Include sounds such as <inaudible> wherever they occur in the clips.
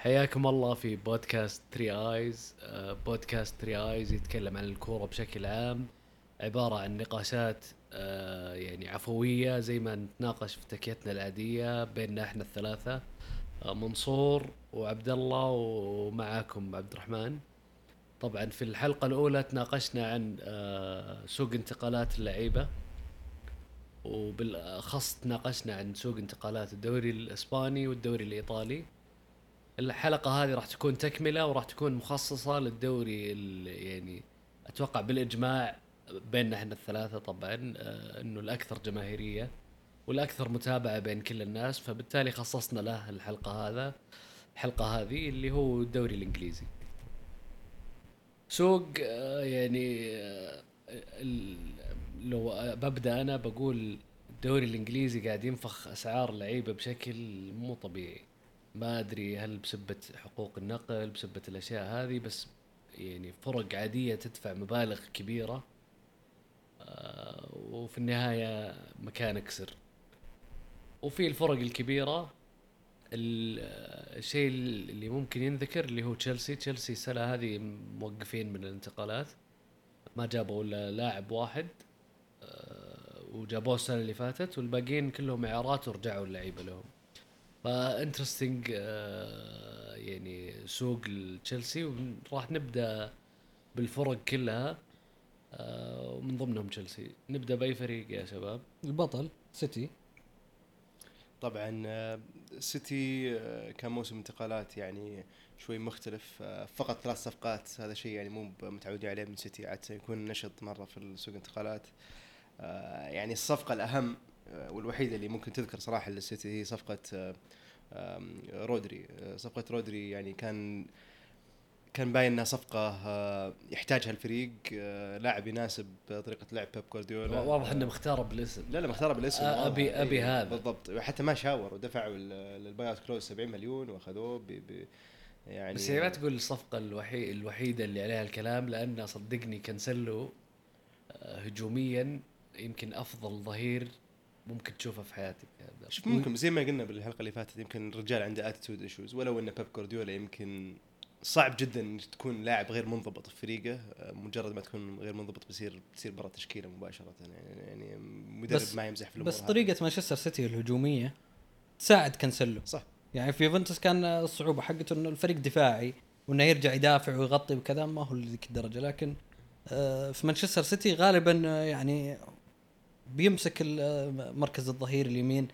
حياكم الله في بودكاست تري ايز آه، بودكاست تري ايز يتكلم عن الكورة بشكل عام. عبارة عن نقاشات آه، يعني عفوية زي ما نتناقش في تكيتنا العادية بيننا إحنا الثلاثة. آه، منصور وعبد الله ومعاكم عبد الرحمن طبعا في الحلقة الأولى تناقشنا عن سوق انتقالات اللعيبة. وبالأخص تناقشنا عن سوق انتقالات الدوري الإسباني والدوري الإيطالي. الحلقة هذه راح تكون تكملة وراح تكون مخصصة للدوري يعني أتوقع بالإجماع بيننا إحنا الثلاثة طبعا آه، إنه الأكثر جماهيرية والأكثر متابعة بين كل الناس فبالتالي خصصنا له الحلقة هذا الحلقة هذه اللي هو الدوري الإنجليزي. سوق آه، يعني آه، لو ببدأ أنا بقول الدوري الإنجليزي قاعد ينفخ أسعار لعيبة بشكل مو طبيعي. ما أدري هل بسبة حقوق النقل بسبة الأشياء هذه بس يعني فرق عادية تدفع مبالغ كبيرة آه، وفي النهاية مكانك سر وفي الفرق الكبيرة ال- آه، الشيء اللي ممكن ينذكر اللي هو تشيلسي. تشيلسي السنة هذه موقفين من الانتقالات. ما جابوا إلا لاعب واحد آه، وجابوه السنة اللي فاتت والباقيين كلهم إعارات ورجعوا اللعيبة لهم. ف interesting يعني سوق تشيلسي. وراح نبدأ بالفرق كلها آه، ومن ضمنهم تشيلسي. نبدأ بأي فريق يا شباب؟ البطل سيتي. طبعا آه، سيتي آه، كان موسم انتقالات يعني شوي مختلف آه، فقط ثلاث صفقات. هذا شيء يعني مو متعودين عليه من سيتي. عادة يكون نشط مرة في سوق الانتقالات آه، يعني الصفقة الأهم آه، والوحيدة اللي ممكن تذكر صراحة للسيتي هي صفقة آه، رودري. آه، صفقة رودري يعني كان كان باين إنها صفقة آه، يحتاجها الفريق آه، لاعب يناسب طريقة لعب بيب جوارديولا. واضح إنه مختار بالاسم. لا لا مختار بالاسم. آه، واضح. أبي- إيه، هذا. بالضبط. حتى ما شاور ودفعوا لل buyout clause 70 مليون وأخذوه ب يعني بس يعني ما تقول الصفقة الوحي الوحيدة اللي عليها الكلام لأن صدقني كانسلو آه، هجوميا يمكن أفضل ظهير ممكن تشوفه في حياتك شوف ممكن زي ما قلنا بالحلقة اللي فاتت يمكن الرجال عنده attitude issues ولو ان بيب جوارديولا يمكن صعب جدا إنك تكون لاعب غير منضبط في فريقه آه، مجرد ما تكون غير منضبط بيصير بتصير برا التشكيله مباشرة يعني يعني مدرب ما يمزح في الأمور بس. طريقة مانشستر سيتي الهجومية تساعد كانسلو صح. يعني في يوفنتوس كان الصعوبة حقته إنه الفريق دفاعي وإنه يرجع يدافع ويغطي وكذا ما هو لذيك الدرجة. لكن آه، في مانشستر سيتي غالبا آه، يعني بيمسك مركز الظهير اليمين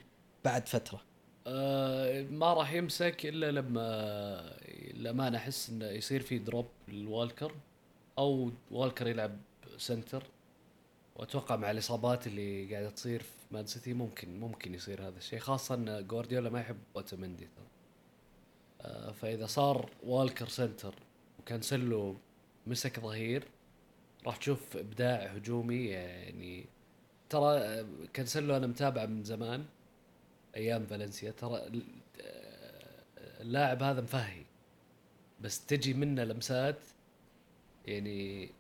بعد فترة. آه ما راح يمسك إلا لما لما أنا احس إنه يصير في drop للوالكر أو والكر يلعب سنتر وأتوقع مع الإصابات اللي قاعدة تصير في مان سيتي ممكن ممكن يصير هذا الشيء خاصة إن جوارديولا ما يحب اوتومندي ترى آه فإذا صار والكر سنتر وكانسلو مسك ظهير راح تشوف إبداع هجومي يعني ترى كانسلو أنا متابعه من زمان أيام فالنسيا. ترى آه، اللاعب هذا مفهي. بس تجي منه لمسات يعني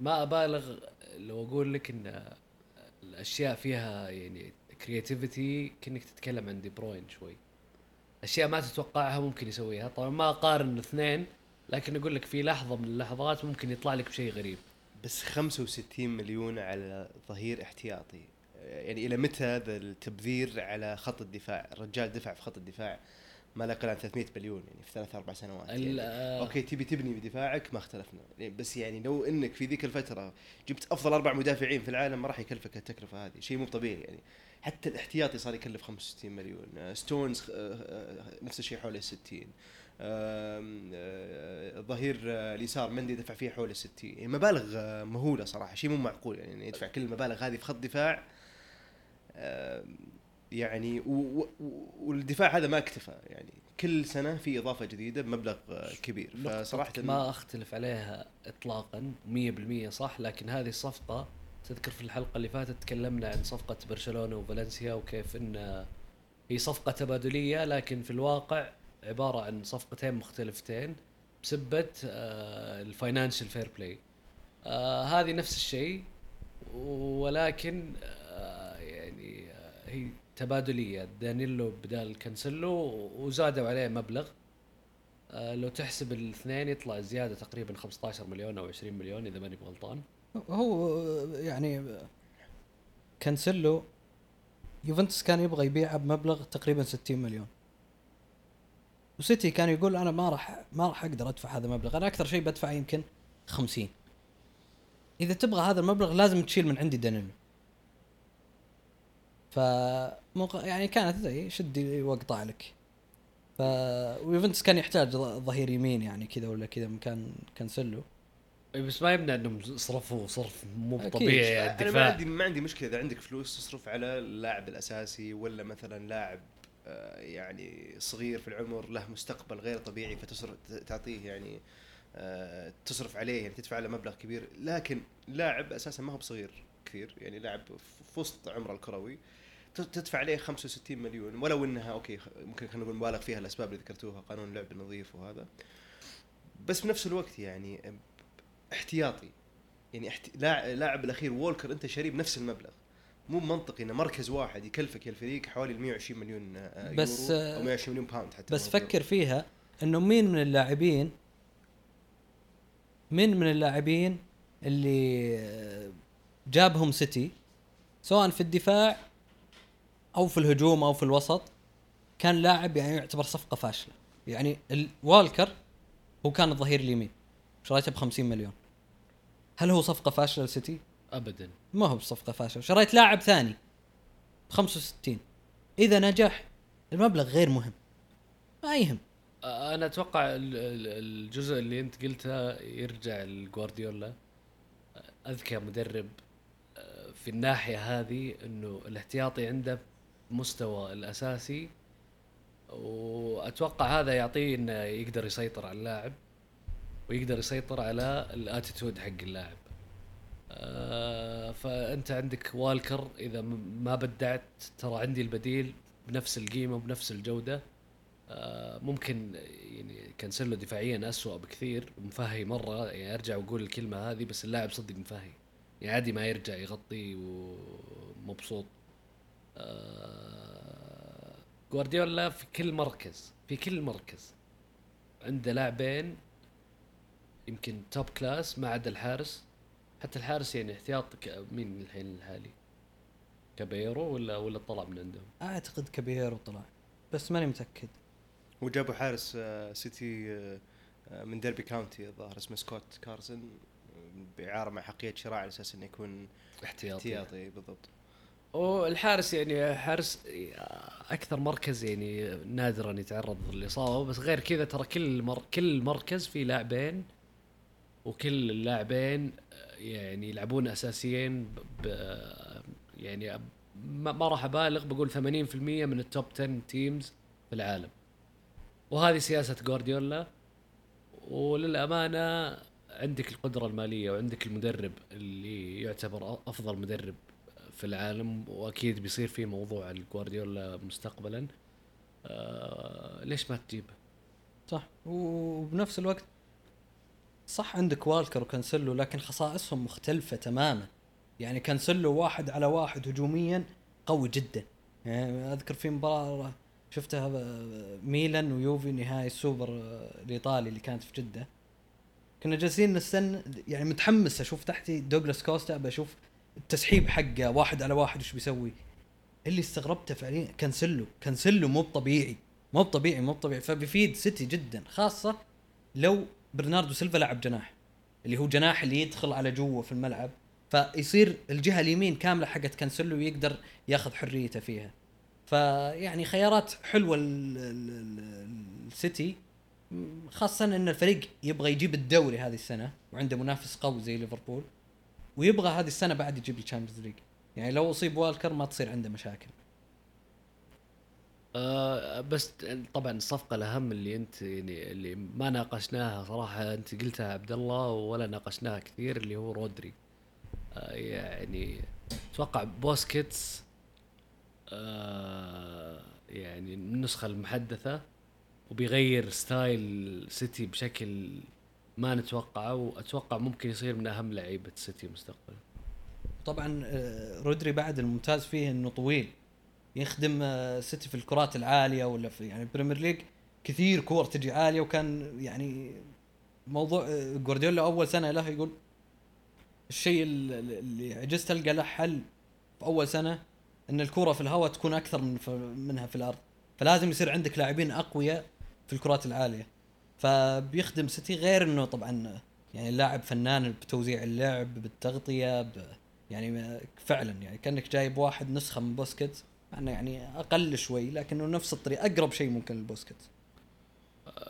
ما أبالغ لو أقول لك إن الأشياء فيها يعني creativity كأنك تتكلم عن دي بروين شوي. أشياء ما تتوقعها ممكن يسويها. طبعا ما أقارن الاثنين لكن أقول لك في لحظة من اللحظات ممكن يطلع لك بشيء غريب. بس 65 مليون على ظهير احتياطي. يعني إلى متى هذا التبذير على خط الدفاع؟ الرجال دفع في خط الدفاع ما لا يقل عن 300 مليون يعني في ثلاث أربع سنوات. يعني آه، okay تبي تبني بدفاعك ما اختلفنا. يعني بس يعني لو إنك في ذيك الفترة جبت أفضل أربع مدافعين في العالم ما راح يكلفك التكلفه هذه. شيء مو طبيعي يعني. حتى الاحتياطي صار يكلف 65 مليون. آه، ستونز آه، آه، نفس الشيء حول ال 60 آه، الظهير آه، اليسار مندي دفع فيه حول ال 60 يعني مبالغ آه، مهولة صراحة شيء مو معقول. يعني يدفع كل المبالغ هذه في خط دفاع يعني والدفاع هذا ما اكتفى. يعني كل سنة في إضافة جديدة بمبلغ كبير. فصراحة ما أختلف عليها اطلاقا 100% صح لكن هذه الصفقة تذكر في الحلقة اللي فاتت تكلمنا عن صفقة برشلونة وفالنسيا وكيف إن هي صفقة تبادلية لكن في الواقع عبارة عن صفقتين مختلفتين بسبة آه ال financial fair play. آه هذه نفس الشيء ولكن آه يعني هي تبادلية. دانيلو بدال كانسلو وزادوا عليه مبلغ. لو تحسب الاثنين يطلع زيادة تقريبا 15 مليون أو 20 مليون إذا ماني غلطان هو يعني كانسلو يوفنتوس كان يبغى يبيعه بمبلغ تقريبا 60 مليون. وسيتي كان يقول أنا ما راح ما راح أقدر أدفع هذا المبلغ. أنا أكثر شيء بدفع يمكن 50 إذا تبغى هذا المبلغ لازم تشيل من عندي دانيلو ف يعني كانت زي شدي واقطع لك. ف ويوفنتوس كان يحتاج ظهير يمين يعني كذا ولا كذا مكان كانسلو بس ما يمنع إنهم صرفوا صرف مو. طبيعي على أنا ما الدفاع. عندي ما عندي مشكلة إذا عندك فلوس تصرف على اللاعب الأساسي ولا مثلا لاعب يعني صغير في العمر له مستقبل غير طبيعي فتصرف تعطيه يعني آه، تصرف عليه يعني تدفع له مبلغ كبير. لكن لاعب أساسا ما هو بصغير كثير يعني لاعب في وسط عمره الكروي تدفع عليه 65 مليون. ولو إنها okay ممكن خلينا نقول مبالغ فيها الأسباب اللي ذكرتوها قانون اللعب النظيف وهذا. بس بنفس الوقت يعني احتياطي. يعني احت... لاعب الأخير وولكر أنت شاريه بنفس المبلغ. مو منطقي إن مركز واحد يكلفك يا الفريق حوالي 120 مليون آه، يورو بس، آه، أو 120 مليون pound حتى بس فكر فيها إنه مين من اللاعبين مين من اللاعبين اللي آه، جابهم سيتي سواء في الدفاع أو في الهجوم أو في الوسط كان لاعب يعني يعتبر صفقة فاشلة. يعني ال- والكر هو كان الظهير اليمين شريته ب 50 مليون. هل هو صفقة فاشلة لسيتي؟ ابدا. ما هو بصفقة فاشله شريت لاعب ثاني. ب 65 إذا نجح المبلغ غير مهم. ما يهم. أنا أتوقع ال- ال- الجزء اللي أنت قلته يرجع لجوارديولا. أذكى مدرب في الناحية هذه إنه الاحتياطي عنده مستوى الأساسي. وأتوقع هذا يعطيه إنه يقدر يسيطر على اللاعب ويقدر يسيطر على الأتيتود حق اللاعب. فأنت عندك والكر إذا ما بدعت ترى عندي البديل بنفس القيمة وبنفس الجودة. آه، ممكن يعني كانسلو دفاعيا أسوأ بكثير مفهي مرة يعني أرجع وأقول الكلمة هذه بس اللاعب صدق مفهي. يعني عادي ما يرجع يغطي ومبسوط. آه، جوارديولا في كل مركز في كل مركز عنده لاعبين يمكن top class ما عدا الحارس. حتى الحارس يعني احتياط ك- مين الحين الحالي؟ كابيرو ولا ولا طلع من عندهم؟ أعتقد كابيرو طلع بس ماني متأكد. وجابوا حارس آه، سيتي آه، آه، من ديربي كاونتي الظاهر اسمه سكوت كارسن باعاره مع حقية شراء على أساس إنه يكون احتياطي. احتياطي بالضبط. والحارس يعني حارس أكثر مركز يعني نادرا يتعرض للإصابة بس غير كذا ترى كل مر كل مركز فيه لاعبين وكل اللاعبين يعني يلعبون أساسيين ب يعني ما راح أبالغ بقول 80% من ال top 10 teams في العالم. وهذه سياسة جوارديولا. وللأمانة عندك القدرة المالية وعندك المدرب اللي يعتبر أفضل مدرب في العالم. وأكيد بيصير في موضوع الجوارديولا مستقبلا. آه ليش ما تجيبه؟ صح. وبنفس الوقت صح عندك والكر وكانسلو لكن خصائصهم مختلفة تماما. يعني كانسلو واحد على واحد هجوميا قوي جدا. يعني أذكر في مباراة شفتها ميلان ويوفي نهائي السوبر الإيطالي اللي كانت في جدة. كنا جالسين نستنى يعني متحمس أشوف تحتي دوغلاس كوستا بشوف التسحيب حقه واحد على واحد وش بيسوي. اللي استغربته فعليا كانسلو كانسلو مو طبيعي مو طبيعي مو طبيعي فبيفيد سيتي جدا خاصة لو برناردو سيلفا لعب جناح اللي هو جناح اللي يدخل على جوا في الملعب فيصير الجهة اليمين كاملة حقت كانسلو ويقدر ياخذ حريته فيها. فيعني خيارات حلوة ال- ال- ال- السيتي خاصة إن الفريق يبغى يجيب الدوري هذه السنة وعنده منافس قوي زي ليفربول ويبغى هذه السنة بعد يجيب ال Champions League. يعني لو أصيب والكر ما تصير عنده مشاكل. آه بس طبعا الصفقة الأهم اللي أنت يعني اللي ما ناقشناها صراحة أنت قلتها عبد الله ولا ناقشناها كثير اللي هو رودري. آه يعني أتوقع بوسكيتس آه يعني النسخة المحدثة وبيغير style سيتي بشكل ما نتوقعه وأتوقع ممكن يصير من أهم لعيبة سيتي مستقبلا. طبعا رودري بعد الممتاز فيه إنه طويل. يخدم آه، سيتي في الكرات العالية ولا في يعني ال Premier League كثير كور تجي عالية وكان يعني موضوع آه، جوارديولا أول سنة له يقول الشيء ال- ال- اللي عجزت ألقى له حل في أول سنة إن الكره في الهواء تكون أكثر من منها في الأرض. فلازم يصير عندك لاعبين أقوياء في الكرات العالية. فبيخدم سيتي غير إنه طبعا يعني اللاعب فنان بتوزيع اللعب بالتغطية يعني فعلا يعني كأنك جايب واحد نسخة من بوسكيتس. انه يعني أقل شوي لكنه نفس الطريقة أقرب شيء ممكن لبوسكيتس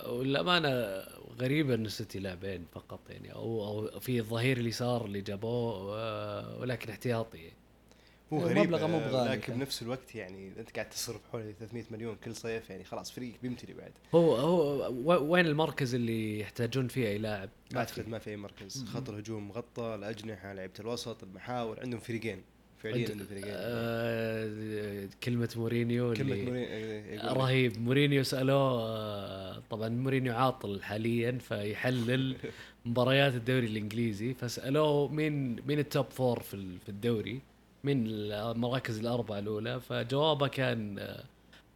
والامانه غريبة ان السيتي لاعبين فقط يعني أو أو في الظهير اليسار اللي جابوه آه، ولكن احتياطي. هو هو غريب مو آه، بغالي لكن كان. بنفس الوقت يعني أنت قاعد تصرف حوالي 300 مليون كل صيف يعني خلاص فريق بيمتلي بعد. هو هو وين المركز اللي يحتاجون فيه أي لاعب؟ ما أعتقد ما في أي مركز. خط الهجوم مغطى الأجنحة لعيبة الوسط المحاور عندهم فريقين. فعليا فريقين آه كلمة مورينيو كلمة اللي مورين إيه، يقول رهيب. مورينيو سألوه آه، طبعا مورينيو عاطل حاليا فيحلل <laughs> مباريات الدوري الإنجليزي. فسألوه مين مين ال top four في في الدوري؟ مين المراكز الأربعة الأولى؟ فجوابه كان آه،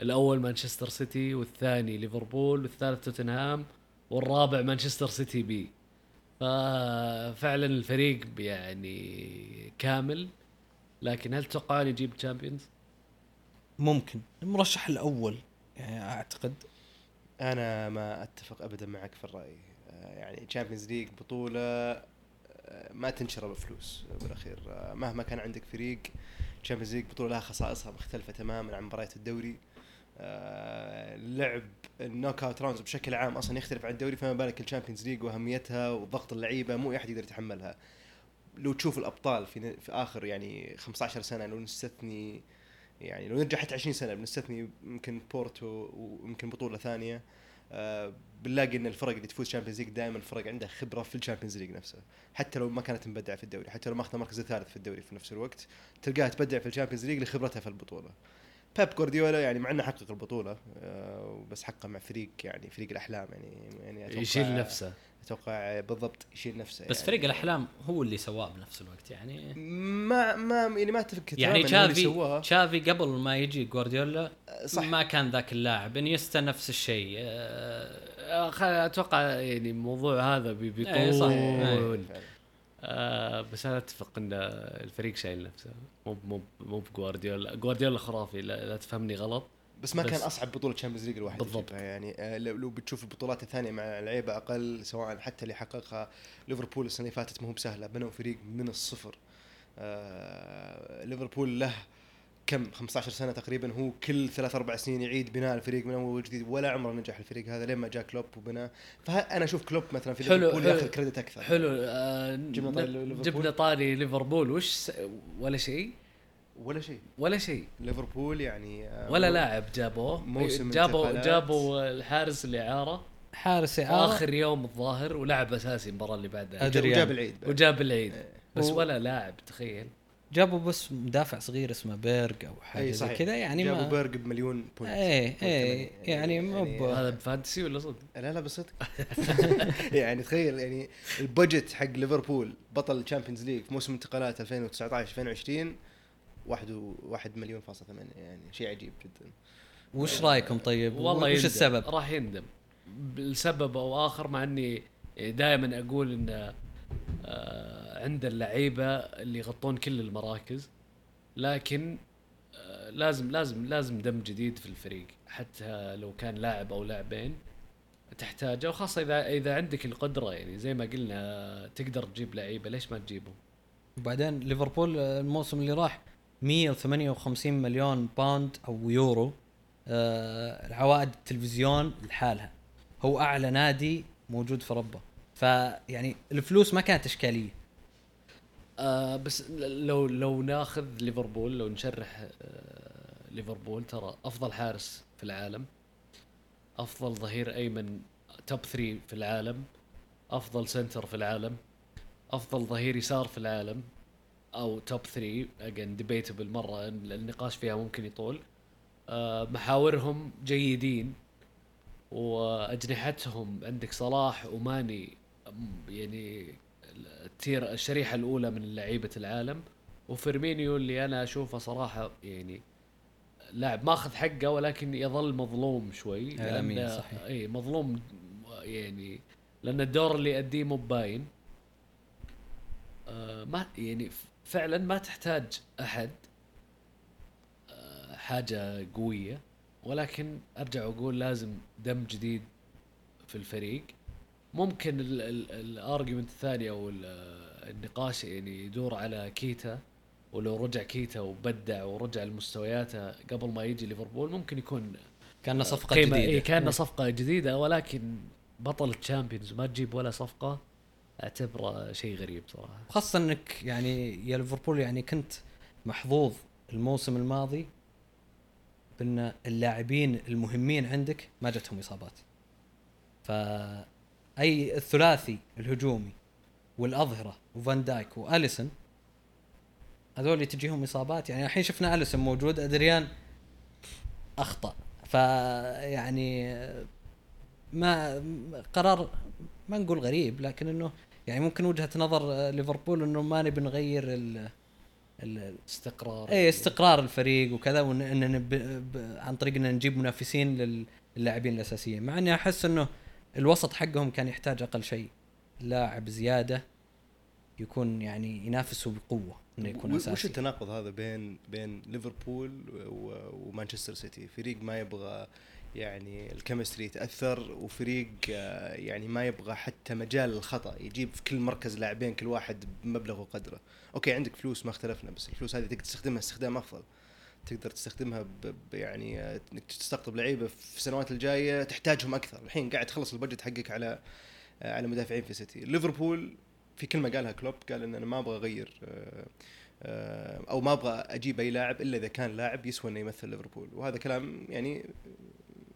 الأول مانشستر سيتي والثاني ليفربول والثالث توتنهام والرابع مانشستر سيتي B. ففعلا الفريق يعني كامل. لكن هل تتوقعون يجيب Champions؟ ممكن. المرشح الأول يعني أعتقد أنا ما أتفق ابدا معك في الرأي. آه، يعني Champions League بطولة آه، ما تنشرى بفلوس. بالأخير آه، مهما كان عندك فريق Champions League بطولة لها خصائصها مختلفة تماما عن مباريات الدوري. لعب ال knockout rounds بشكل عام أصلا يختلف عن الدوري فما بالك ال Champions League وأهميتها وضغط اللعيبة مو أحد يقدر يتحملها. لو تشوف الأبطال في في آخر يعني 15 سنة لو نستثني يعني لو نرجع حتى 20 سنة بنستثني يمكن بورتو ويمكن بطولة ثانية. آه بنلاقي إن الفرق اللي تفوز Champions League دائما فرق عندها خبرة في ال Champions League نفسه حتى لو ما كانت مبدعة في الدوري حتى لو ما اخذت المركز الثالث في الدوري في نفس الوقت تلقاها تبدع في ال Champions League لخبرتها في البطولة. بيب جوارديولا يعني مع إنه حقق البطولة آه بس حقق مع فريق يعني فريق الأحلام يعني يعني يشيل نفسه. أتوقع بالضبط يشيل نفسه بس يعني فريق الأحلام هو اللي سواه بنفس الوقت يعني ما ما يعني ما اتفق يعني تشافي. تشافي قبل ما يجي جوارديولا صح ما كان ذاك اللاعب إنيستا نفس الشيء خ- أتوقع يعني الموضوع هذا بي- بيطول إيه، صح. إيه، فعلاً. آه بس أنا أتفق إن الفريق شايل نفسه مو مو مو بجوارديولا جوارديولا خرافي لا, لا تفهمني غلط بس ما بس- كان أصعب بطولة Champions League الواحد بالضبط. يعني. آه، لو بتشوف البطولات الثانية مع لعيبة أقل سواء حتى اللي حققها ليفربول السنة اللي فاتت ما هو بسهله بنوا فريق من الصفر. آه ليفربول له كم؟ 15 سنة تقريبا. هو كل ثلاث أربع سنين يعيد بناء الفريق من أول وجديد. ولا عمره نجح الفريق هذا لين ما جاء كلوب وبناه فانا أشوف كلوب مثلا في ليفربول. ياخذ credit أكثر. حلو. آه جبنا طاري ليفربول. جبنا طاري ليفربول. وش س... ولا شيء؟ ولا شيء ولا شيء ليفربول يعني آه، ولا لاعب جابوه موسم جابوا انتقالات. جابوا الحارس الإعارة حارس إعارة آخر يوم الظاهر ولعب أساسي المباراة اللي بعدها أدري. وجاب يعني. العيد بعد. وجاب العيد إيه. بس و- ولا لاعب تخيل جابوا بس مدافع صغير اسمه بيرج أو حاجة اي زي كذا يعني جابوا ما بيرج بمليون بوينت إيه إيه يعني مو ب- هذا بفانتسي ولا صدق؟ لا لا بصدق <laughs> يعني تخيل يعني ال budget حق ليفربول بطل ال Champions League في موسم انتقالات 2019 2020 واحد و- واحد مليون فاصلة ثمانية يعني شيء عجيب جدا وش رأيكم طيب؟ والله وش يندم. السبب؟ راح يندم لسبب أو آخر مع إني دائما أقول إن آه، عند اللعيبة اللي يغطون كل المراكز لكن آه، لازم لازم لازم دم جديد في الفريق حتى لو كان لاعب أو لاعبين تحتاجه وخاصة إذا إذا عندك القدرة يعني زي ما قلنا تقدر تجيب لعيبة ليش ما تجيبهم؟ وبعدين ليفربول الموسم اللي راح 158 مليون باوند أو يورو آه العوائد التلفزيون لحالها. هو أعلى نادي موجود في أوروبا. فيعني الفلوس ما كانت إشكالية. آه بس لو لو ناخذ ليفربول لو نشرح آه ليفربول ترى أفضل حارس في العالم أفضل ظهير أيمن top 3 في العالم أفضل center في العالم أفضل ظهير يسار في العالم. أو top 3 again debatable مرة النقاش فيها ممكن يطول. آه محاورهم جيدين وأجنحتهم عندك صلاح وماني يعني ال tier الشريحة الأولى من لعيبة العالم. وفيرمينيو اللي أنا أشوفه صراحة يعني لاعب ماخذ حقه ولكن يظل مظلوم شوي. لأن- صحيح. إي مظلوم يعني لأن الدور اللي يأديه مو باين. آه ما يعني فعلا ما تحتاج أحد آه حاجة قوية ولكن أرجع وأقول لازم دم جديد في الفريق. ممكن ال argument الثاني أو ال- النقاش يعني يدور على كيتا ولو رجع كيتا وأبدع ورجع لمستوياته قبل ما يجي ليفربول ممكن يكون كان صفقة قيمة- جديدة. إيه كان صفقة جديدة ولكن بطل الشامبيونز ما تجيب ولا صفقة. أعتبره شيء غريب صراحة. خاصة إنك يعني يا ليفربول يعني كنت محظوظ الموسم الماضي بأن اللاعبين المهمين عندك ما جتهم إصابات. فأي الثلاثي الهجومي والأظهرة وفان دايك واليسون هذول تجيهم إصابات. يعني الحين شفنا اليسون موجود أدريان أخطأ. فيعني ما قرار ما نقول غريب لكن إنه يعني ممكن وجهة نظر آه، ليفربول إنه ما نبي نغير ال ال استقرار اي استقرار الفريق وكذا وان إن ب... ب... عن طريق إن نجيب منافسين لل- للاعبين الأساسيين. مع إني أحس إنه الوسط حقهم كان يحتاج أقل شيء. لاعب زيادة يكون يعني ينافسه بقوة إنه يكون و- وش أساسي. التناقض هذا بين بين ليفربول ومانشستر سيتي؟ فريق ما يبغى يعني ال chemistry يتأثر وفريق آه، يعني ما يبغى حتى مجال الخطأ يجيب في كل مركز لاعبين كل واحد بمبلغ وقدره. أوكي عندك فلوس ما اختلفنا بس الفلوس هذه تقدر تستخدمها استخدام أفضل. تقدر تستخدمها يعني آه، إنك تستقطب لعيبة في السنوات الجاية تحتاجهم أكثر. الحين قاعد تخلص ال budget حقك على آه، على مدافعين في سيتي. ليفربول في كلمه قالها كلوب قال إن أنا ما أبغى أغير أو ما أبغى أجيب أي لاعب إلا إذا كان لاعب يسوى إنه يمثل ليفربول. وهذا كلام يعني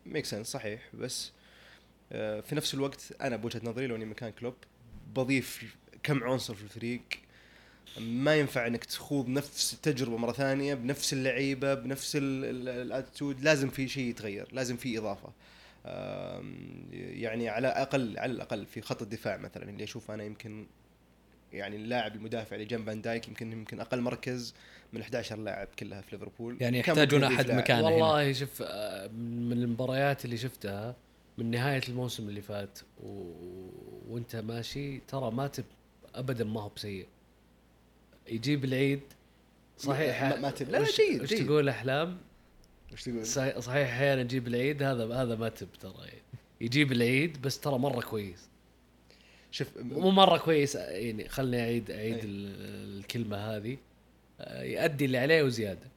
make sense صحيح. بس آه، في نفس الوقت أنا بوجهة نظري لو أني مكان كلوب بضيف كم عنصر في الفريق. ما ينفع إنك تخوض نفس التجربة مرة ثانية بنفس اللعيبة بنفس الاتيتود لازم في شيء يتغير لازم في إضافة. يعني على أقل على الأقل في خط الدفاع مثلا اللي أشوف أنا يمكن يعني اللاعب المدافع اللي جنب فان دايك يمكن يمكن أقل مركز من 11 لاعب كلها في ليفربول يعني يحتاجون أحد. مكانه هنا والله شوف آه، من المباريات اللي شفتها من نهاية الموسم اللي فات و... وانت ماشي ترى ماتب ابدا ما هو بسيء يجيب العيد صحيح ما- ماتب- لا، لا، وش- جيد، وش جيد. تقول أحلام إيش تقول؟ صحيح أحيانا يجيب العيد هذا هذا ماتب ترى يجيب العيد بس ترى مرة كويس شوف مو مرة كويس يعني خلني أعيد أعيد. ال- الكلمة هذه. يؤدي اللي عليه وزيادة.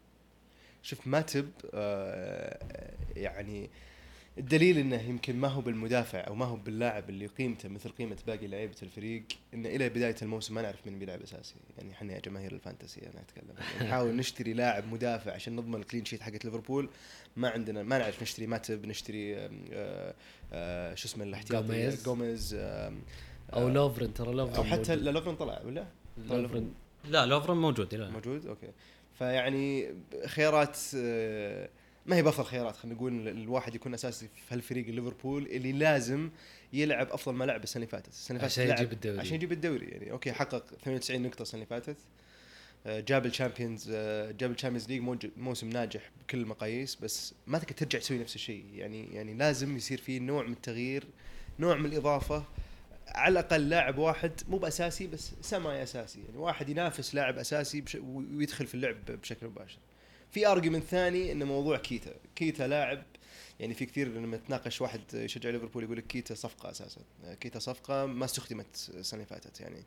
شوف ماتب آه، يعني الدليل إنه يمكن ما هو بالمدافع أو ما هو باللاعب اللي قيمته مثل قيمة باقي لعيبة الفريق إنه إلى بداية الموسم ما نعرف من بيلعب أساسي. يعني إحنا يا جماهير ال fantasy أنا أتكلم. يعني <laughs> نحاول نشتري لاعب مدافع عشان نضمن ال clean sheet حقت ليفربول. ما عندنا ما نعرف نشتري ماتب نشتري آه، آه، شو اسمه الاحتياطي؟ جوميز. جوميز أو آه، لوفرن ترى لوفرن أو حتى. لا لوفرن طلع ولا؟ لوفرن. لا لوفرن موجود الآن. موجود؟ أوكي. فيعني خيارات آه، ما هي بأفضل خيارات خلينا نقول ال- الواحد يكون أساسي في هالفريق ليفربول اللي لازم يلعب أفضل ما لعب السنة اللي فاتت. السنة اللي فاتت عشان يجيب الدوري. عشان يجيب الدوري يعني. أوكي حقق 98 نقطة السنة اللي فاتت آه، جاب الشامبيونز جاب ال Champions League موسم ناجح بكل المقاييس بس ما تقدر ترجع تسوي نفس الشيء. يعني يعني لازم يصير في نوع من التغيير نوع من الإضافة. على الأقل لاعب واحد مو بأساسي بس سماي أساسي. يعني واحد ينافس لاعب أساسي بش ويدخل في اللعب بشكل مباشر. في argument ثاني انه موضوع كيتا. كيتا لاعب يعني في كثير لما تناقش واحد يشجع ليفربول يقول لك كيتا صفقة أساسا. كيتا صفقة ما استخدمت السنة اللي فاتت. يعني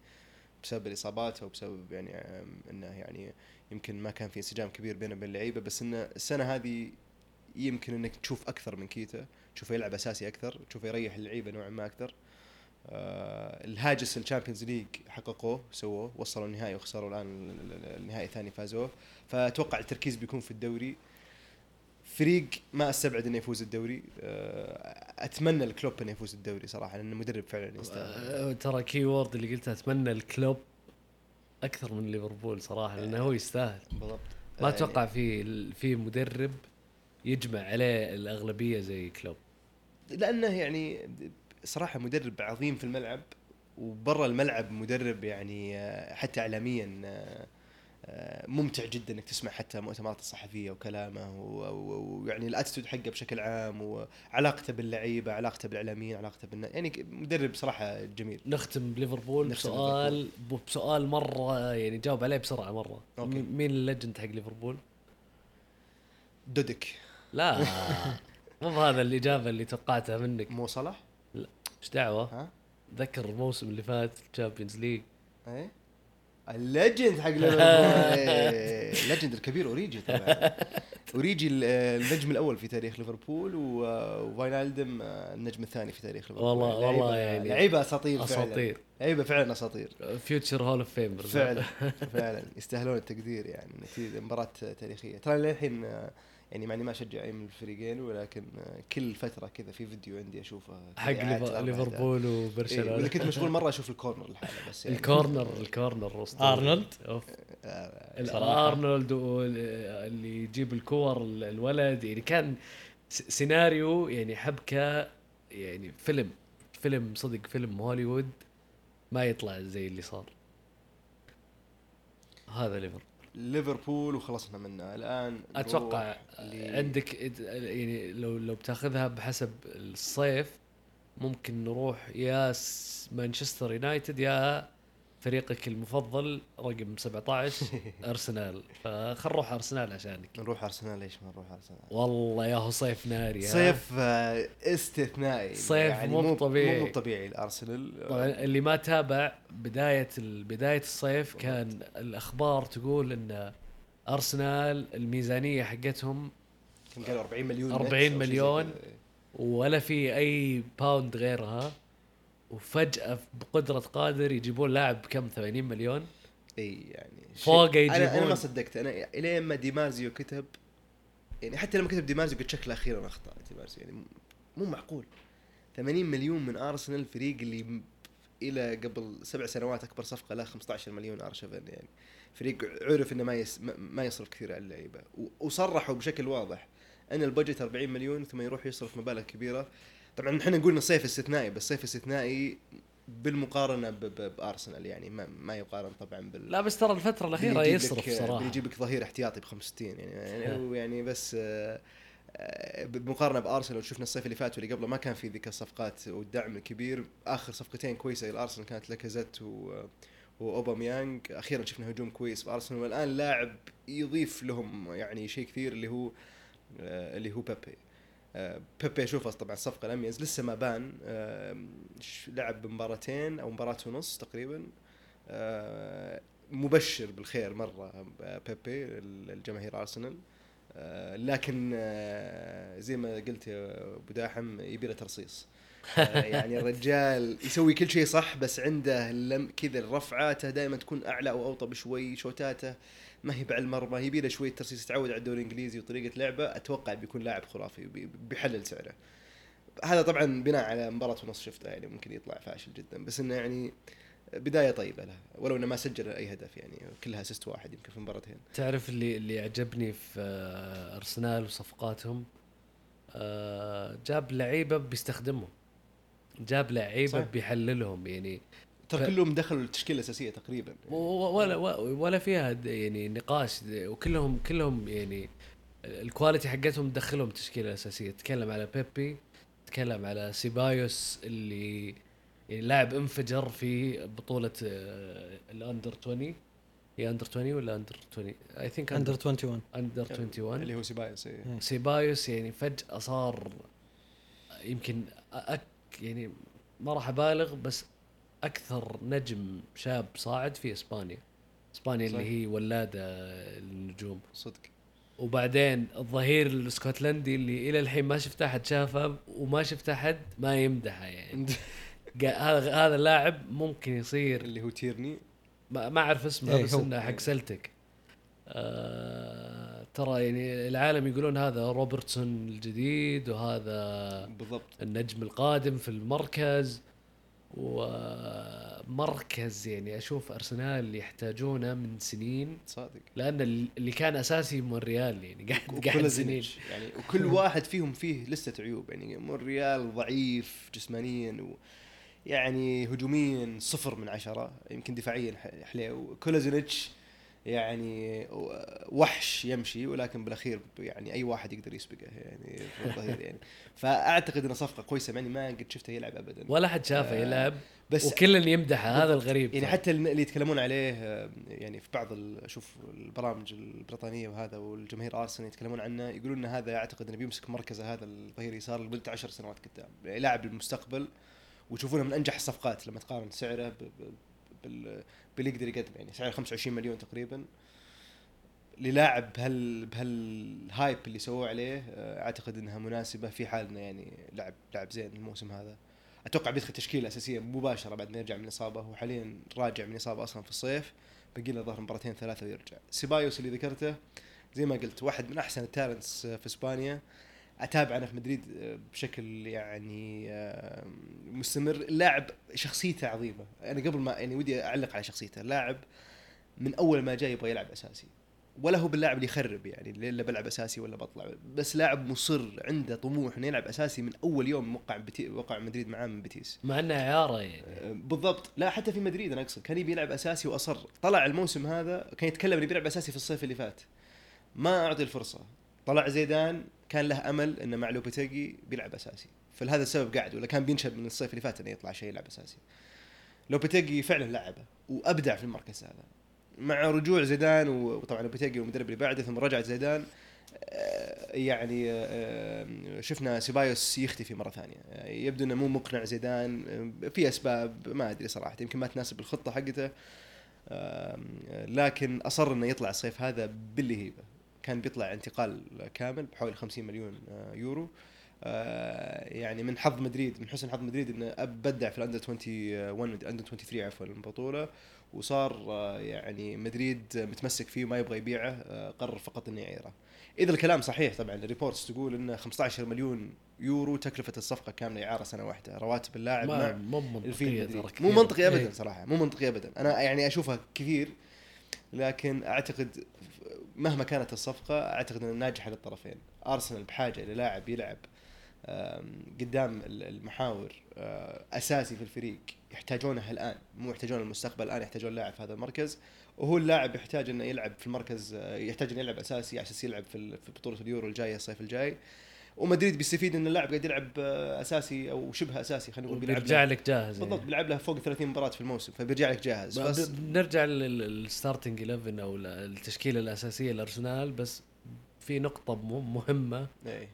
بسبب الإصابات أو بسبب يعني إنه يعني يمكن ما كان في انسجام كبير بينه وبين اللعيبة. بس انه السنة هذه يمكن إنك تشوف أكثر من كيتا تشوفه يلعب أساسي أكثر تشوفه يريح اللعيبة نوعا ما أكثر. الهاجس ال Champions League حققوه سووه وصلوا النهائي وخسروا الآن ال- ال- النهائي الثاني فازوه. فأتوقع التركيز بيكون في الدوري. فريق ما أستبعد إنه يفوز الدوري. آه أتمنى الكلوب إنه يفوز الدوري صراحة لأنه مدرب فعلا يستاهل. آه، ترى key word اللي قلتها أتمنى الكلوب أكثر من ليفربول صراحة لأنه هو يستاهل. بالضبط. ما يعني أتوقع في في مدرب يجمع عليه الأغلبية زي كلوب. لأنه يعني صراحة مدرب عظيم في الملعب وبرا الملعب مدرب يعني آه، حتى اعلاميا آه، آه، ممتع جدا إنك تسمع حتى مؤتمرات الصحفية وكلامه ويعني ال attitude حقه بشكل عام وعلاقته باللعيبة علاقته بالإعلاميين علاقته بالنا يعني مدرب صراحة جميل. نختم بليفربول بسؤال بسؤال مرة يعني جاوب عليه بسرعة مرة. أوكي. مين ال legend حق ليفربول؟ دودك لا. <laughs> مو بهذا الإجابة اللي توقعتها منك. مو صلاح؟ إيش دعوة؟ ها؟ ذكر الموسم اللي فات ال Champions League إيه؟ ال legend حق ليفربول. <laughs> إيه، ال legend الكبير أوريجي طبعا. <laughs> أوريجي ال- النجم الأول في تاريخ ليفربول وفاينالدم النجم الثاني في تاريخ ليفربول. والله- والله يعني لعيبة أساطير أساطير. لعيبة فعلا أساطير. فيوتشر هول اوف فيمر فعلا فعلا. يستاهلون التقدير يعني مباراة تاريخية. ترى للحين يعني مع إني ما أشجع أي من الفريقين ولكن كل فترة كذا في فيديو عندي أشوفه حق ليفربول إيه، وبرشلونه كنت مشغول مرة أشوف ال corner لحاله بس يعني <laughs> ال corner ال corner. أرنولد؟ أوف. آه،. أرنولد اللي يجيب الكور ال- الولد يعني كان سيناريو يعني حبكة يعني فيلم فيلم صدق فيلم هوليوود ما يطلع زي اللي صار هذا ليفربول ليفربول وخلصنا منه. الآن أتوقع عندك يعني لو لو بتاخذها بحسب الصيف ممكن نروح يا مانشستر يونايتد يا فريقك المفضل رقم 17 <laughs> أرسنال فخل نروح أرسنال عشانك نروح أرسنال ليش ما نروح أرسنال؟ والله يا هو صيف ناري؟ صيف آه، استثنائي صيف مو طبيعي. مو طبيعي الأرسنال طبعا اللي ما تابع بداية بداية الصيف كان الأخبار تقول إن أرسنال الميزانية حقتهم كم قالوا 40 مليون 40 نت أو شيء زي مليون. ولا في أي باوند غيرها وفجأة بقدرة قادر يجيبون لاعب كم 80 مليون؟ إي يعني فوق أنا أنا يجيبون. ما صدقت. أنا الين ما ديمارزيو كتب يعني حتى لما كتب ديمارزيو قلت شكله أخيرا أخطأ ديمارزيو. يعني مو معقول. 80 مليون من أرسنال الفريق اللي إلى قبل سبع سنوات أكبر صفقة له 15 مليون ارشفن يعني. فريق عرف إنه ما يس ما- يصرف كثير على اللعيبة. وصرحوا بشكل واضح. أن البجت 40 مليون ثم يروح يصرف مبالغ كبيرة. طبعا إحنا نقول إنه صيف استثنائي بس صيف استثنائي بالمقارنة بأرسنال يعني ما, ما يقارن طبعا بال لا بس ترى الفترة الأخيرة يصرف صراحة. بيجيب لك ظهير احتياطي ب 65 يعني يعني, هو يعني بس آه، آه، بالمقارنه بأرسنال شفنا الصيف اللي فات واللي قبله ما كان في ذيك الصفقات والدعم الكبير. آخر صفقتين كويسة لارسنال كانت لاكازيت و وأوباميانج. أخيرا شفنا هجوم كويس في ارسنال والآن لاعب يضيف لهم يعني شيء كثير اللي هو آه، اللي هو بيبي. بيبي اشوفه طبعا الصفقة الأميز لسه ما بان آه، لعب بمباراتين أو مباراة ونص تقريبا. آه، مبشر بالخير مرة آه، بيبي الجماهير أرسنال. آه، لكن آه، زي ما قلت يا أبو داحم يبي له ترصيص. آه، <laughs> يعني الرجال يسوي كل شيء صح بس عنده لم كذا رفعاته دائما تكون أعلى أو أوطى بشوي شوتاته ما هي بعد المرمى يبي له شوية ترصيص يتعود على الدوري الإنجليزي وطريقة لعبه أتوقع بيكون لاعب خرافي بيحلل سعره. هذا طبعا بناء على مباراة ونص شفته يعني ممكن يطلع فاشل جدا بس إنه يعني بداية طيبة له ولو إنه ما سجل أي هدف يعني كلها اسيست واحد يمكن في مباراتين. تعرف اللي اللي عجبني في آه، أرسنال وصفقاتهم؟ آه، جاب لعيبة بيستخدمهم جاب لعيبة. بيحللهم يعني ترى كلهم دخلوا التشكيلة الأساسية تقريبا. ولا ولا فيها د- يعني نقاش وكلهم كلهم يعني ال quality حقتهم تدخلهم تشكيلة أساسية. تتكلم على بيبي تتكلم على سيبايوس اللي يعني لاعب انفجر في بطولة آه، ال under 20 هي under 20 ولا under 20 I think under 21 under 21 اللي هو سيبايوس إيه. سيبايوس يعني فجأة صار يمكن أك يعني ما راح أبالغ بس أكثر نجم شاب صاعد في إسبانيا. إسبانيا صحيح. اللي هي ولادة النجوم. صدق. وبعدين الظهير الإسكتلندي اللي إلى الحين ما شفت أحد شافه وما شفت أحد ما يمدحه يعني. <laughs> هذا هذا اللاعب ممكن يصير. اللي هو تيرني. ما, ما أعرف اسمه إيه بس هو. إنه حق سلتك آه ترى يعني العالم يقولون هذا روبرتسون الجديد وهذا بالضبط. النجم القادم في المركز. ومركز يعني أشوف أرسنال يحتاجونه من سنين. صادق. لأن اللي كان أساسي مونريال يعني قاعد قاعد سنين. يعني وكل واحد فيهم فيه لسه عيوب يعني مونريال ضعيف جسمانيا و يعني هجوميا صفر من عشرة يمكن دفاعيا حليو. كولازينيتش يعني وحش يمشي ولكن بالأخير يعني أي واحد يقدر يسبقه يعني في الظهير يعني. <laughs> فأعتقد انها صفقة كويسة مع إني ما قد شفته يلعب ابدا. ولا حد شافه آه، يلعب بس وكل يمدحه هذا الغريب يعني. حتى اللي يتكلمون عليه آه، يعني في بعض أشوف البرامج البريطانية وهذا والجماهير آرسنال يتكلمون عنه يقولون إن هذا أعتقد إنه بيمسك مركزه هذا الظهير يسار لمدة 10 سنوات قدام. يعني لاعب المستقبل وتشوفونه من أنجح الصفقات لما تقارن سعره بال باللي يقدر يقدم يعني سعره 25 مليون تقريبا. للاعب بهال بهالهايب اللي سووه عليه آه، أعتقد إنها مناسبة في حال انه يعني لعب لعب زين الموسم هذا. أتوقع بيدخل تشكيلة أساسية مباشرة بعد ما يرجع من الاصابه هو حاليا راجع من إصابة أصلا في الصيف باقي له تقريبا مباراتين ثلاثة ويرجع. سيبايوس اللي ذكرته زي ما قلت واحد من أحسن ال talents في إسبانيا. أتابع أنا في مدريد آه، بشكل يعني آه، مستمر. اللاعب شخصيته عظيمة. أنا قبل ما يعني ودي أعلق على شخصيته. لاعب من أول ما جاي يبغى يلعب أساسي. ولا هو باللاعب اللي يخرب يعني اللي بلعب أساسي ولا بطلع. بس لاعب مصر عنده طموح إنه يلعب أساسي من أول يوم وقع بتي وقع مدريد معاه من بيتيس. مع إنه اعاره يعني. بالضبط. لا حتى في مدريد أنا أقصد. كان يبي يلعب أساسي وأصر. طلع الموسم هذا كان يتكلم إنه بيلعب أساسي في الصيف اللي فات. ما أعطي الفرصة. طلع زيدان كان له أمل انه مع لوبيتيجي بيلعب أساسي. فلهذا السبب قاعد ولا كان بينشب من الصيف اللي فات إنه يطلع شيء يلعب أساسي. لوبيتيجي فعلا لعبه وأبدع في المركز هذا. مع رجوع زيدان وطبعا لوبيتيجي والمدرب اللي بعده ثم رجعت زيدان آه، يعني آه، شفنا سيبايوس يختفي مرة ثانية. آه، يبدو إنه مو مقنع زيدان آه، في أسباب ما أدري صراحة يمكن ما تناسب الخطة حقته لكن أصر إنه يطلع الصيف هذا باللي هيبه. كان بيطلع انتقال كامل بحوالي 50 مليون آه، يورو. آه، يعني من حظ مدريد من حسن حظ مدريد إنه أبدع في ال under 21 under 23 عفوا البطوله وصار آه، يعني مدريد متمسك فيه وما يبغى يبيعه قرر فقط إنه يعيره. إذا الكلام صحيح طبعا ال reports تقول إنه 15 مليون يورو تكلفة الصفقة كاملة إعارة سنة واحدة. رواتب اللاعب ما مع مو منطقي. مو منطقي ابدا إيه. صراحة مو منطقي ابدا. أنا يعني أشوفها كثير لكن أعتقد مهما كانت الصفقة أعتقد انها ناجحه للطرفين أرسنال بحاجة إلى لاعب يلعب قدام ال- المحاور آه، أساسي في الفريق يحتاجونه الآن. مو يحتاجون المستقبل الآن يحتاجون لاعب في هذا المركز. وهو اللاعب يحتاج إنه يلعب في المركز آه، يحتاج إنه يلعب أساسي على أساس يلعب في بطولة اليورو الجاية الصيف الجاي. ومدريد بيستفيد إن اللاعب قاعد يلعب آه، أساسي أو شبه أساسي خلينا نقول بيلعب بيرجع لك جاهز بالضبط بيلعب له فوق 30 مباراة في الموسم فبيرجع لك جاهز. يعني. بس بنرجع لل starting 11 أو ال- التشكيلة الأساسية لارسنال بس في نقطة مه- مهمة. إيه.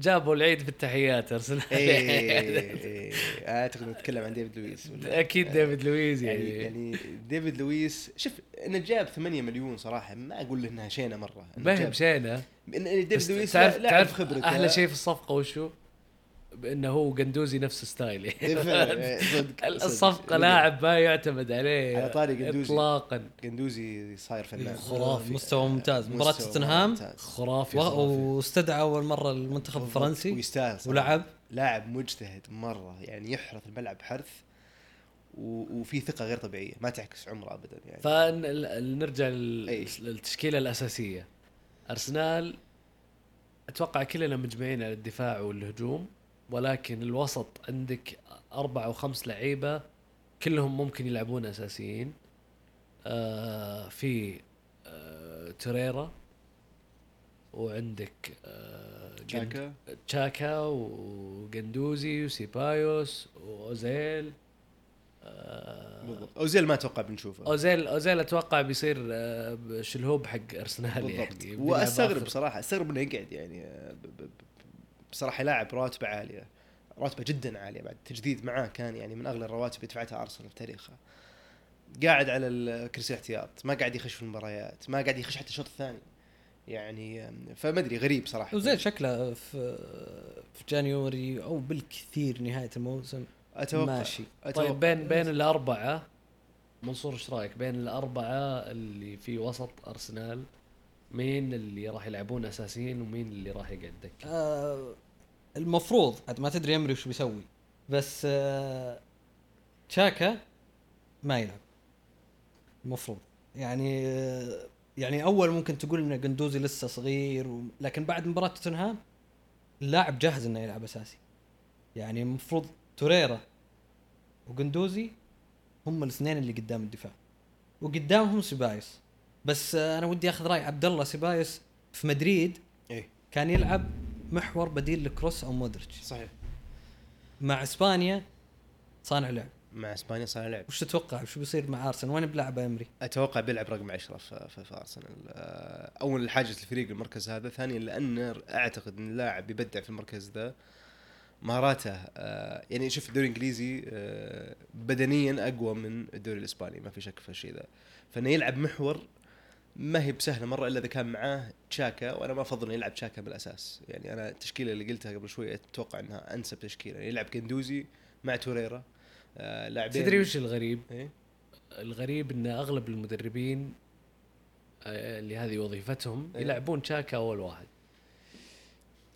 جابوا العيد في التحيات ارسنال إيه إيه. أعتقد نتكلم عن ديفيد لويز أكيد ديفيد لويز يعني يعني, يعني ديفيد لويس شوف إنه جاب 8 مليون صراحة ما أقول له إنها شينة مرة ما هي إن ديفيد لويس تعرف تعرف خبرته. أحلى شيء في الصفقة وشو؟ بأنه هو قندوزي نفس ستايل <laughs> إيه، فعلاً، صدق- الصفقة. لاعب ما يعتمد عليه على طاري قندوزي. اطلاقا قندوزي صاير فنان خرافي. مستوى ممتاز مستوى توتنهام. خرافي واستدعى أول مرة المنتخب. الفرنسي ويستاهل. ولعب لاعب مجتهد مرة يعني يحرث الملعب حرث وفي ثقة غير طبيعية ما تعكس عمره ابدا يعني فنرجع أي. للتشكيلة الأساسية أرسنال أتوقع كلنا مجمعين على الدفاع والهجوم ولكن الوسط عندك أربع أو خمس لعيبة كلهم ممكن يلعبون أساسيين. آه في آه توريرا وعندك آه تشاكا. تشاكا وجندوزي وسيبايوس وأوزيل. آه بالضبط. أوزيل ما أتوقع بنشوفه. أوزيل أوزيل أتوقع بيصير آه، شلهوب حق أرسنال بالضبط. يعني وأستغرب بصراحه أستغرب إنه يقعد يعني آه، بصراحة لاعب راتبة عالية راتبة جدا عالية بعد التجديد معاه كان يعني من أغلى الرواتب اللي دفعتها أرسنال في تاريخها قاعد على الكرسي احتياط ما قاعد يخش في المباريات ما قاعد يخش حتى الشوط الثاني. يعني فما أدري غريب صراحة. وزين شكله في في جانيوري أو بالكثير نهاية الموسم. أتوقع ماشي. أتوقع طيب بين بين الأربعة منصور إيش رأيك؟ بين الأربعة اللي في وسط أرسنال مين اللي راح يلعبون أساسيين ومين اللي راح يقعد دكة؟ آه المفروض عاد ما تدري أمري وش بيسوي. بس آه تشاكا ما يلعب. المفروض. يعني آه يعني أول ممكن تقول إن قندوزي لسه صغير و... لكن بعد مباراة توتنهام اللاعب جاهز إنه يلعب أساسي. يعني المفروض توريرا وقندوزي هم الاثنين اللي قدام الدفاع. وقدامهم سيبايوس. بس آه، أنا ودي أخذ رأي عبد الله سيبايوس في مدريد إيه. كان يلعب محور بديل لكروس أو مودريتش. صحيح. مع إسبانيا صانع لعب. مع إسبانيا صار لعب. وش تتوقع؟ وش بيصير مع أرسنال؟ وين بلعب امري أتوقع بيلعب رقم 10 في, في, في أرسنال. آه، أول حاجة الفريق المركز هذا. ثانيا لأن أعتقد إن اللاعب يبدع في المركز ذا. مهاراته آه، يعني شوف الدوري الإنجليزي آه، بدنيا أقوى من الدوري الإسباني. ما في شك في الشيء ذا. فإنه يلعب محور ما هي بسهلة مرة إلا إذا كان معاه تشاكا وأنا ما أفضل إنه يلعب تشاكا بالأساس. يعني أنا التشكيلة اللي قلتها قبل شوي أتوقع إنها أنسب تشكيلة. يعني يلعب كندوزي مع توريرا آه، لاعبين تدري وش الغريب؟ إيه؟ الغريب إن أغلب المدربين آه، اللي هذه وظيفتهم إيه. يلعبون تشاكا أول واحد.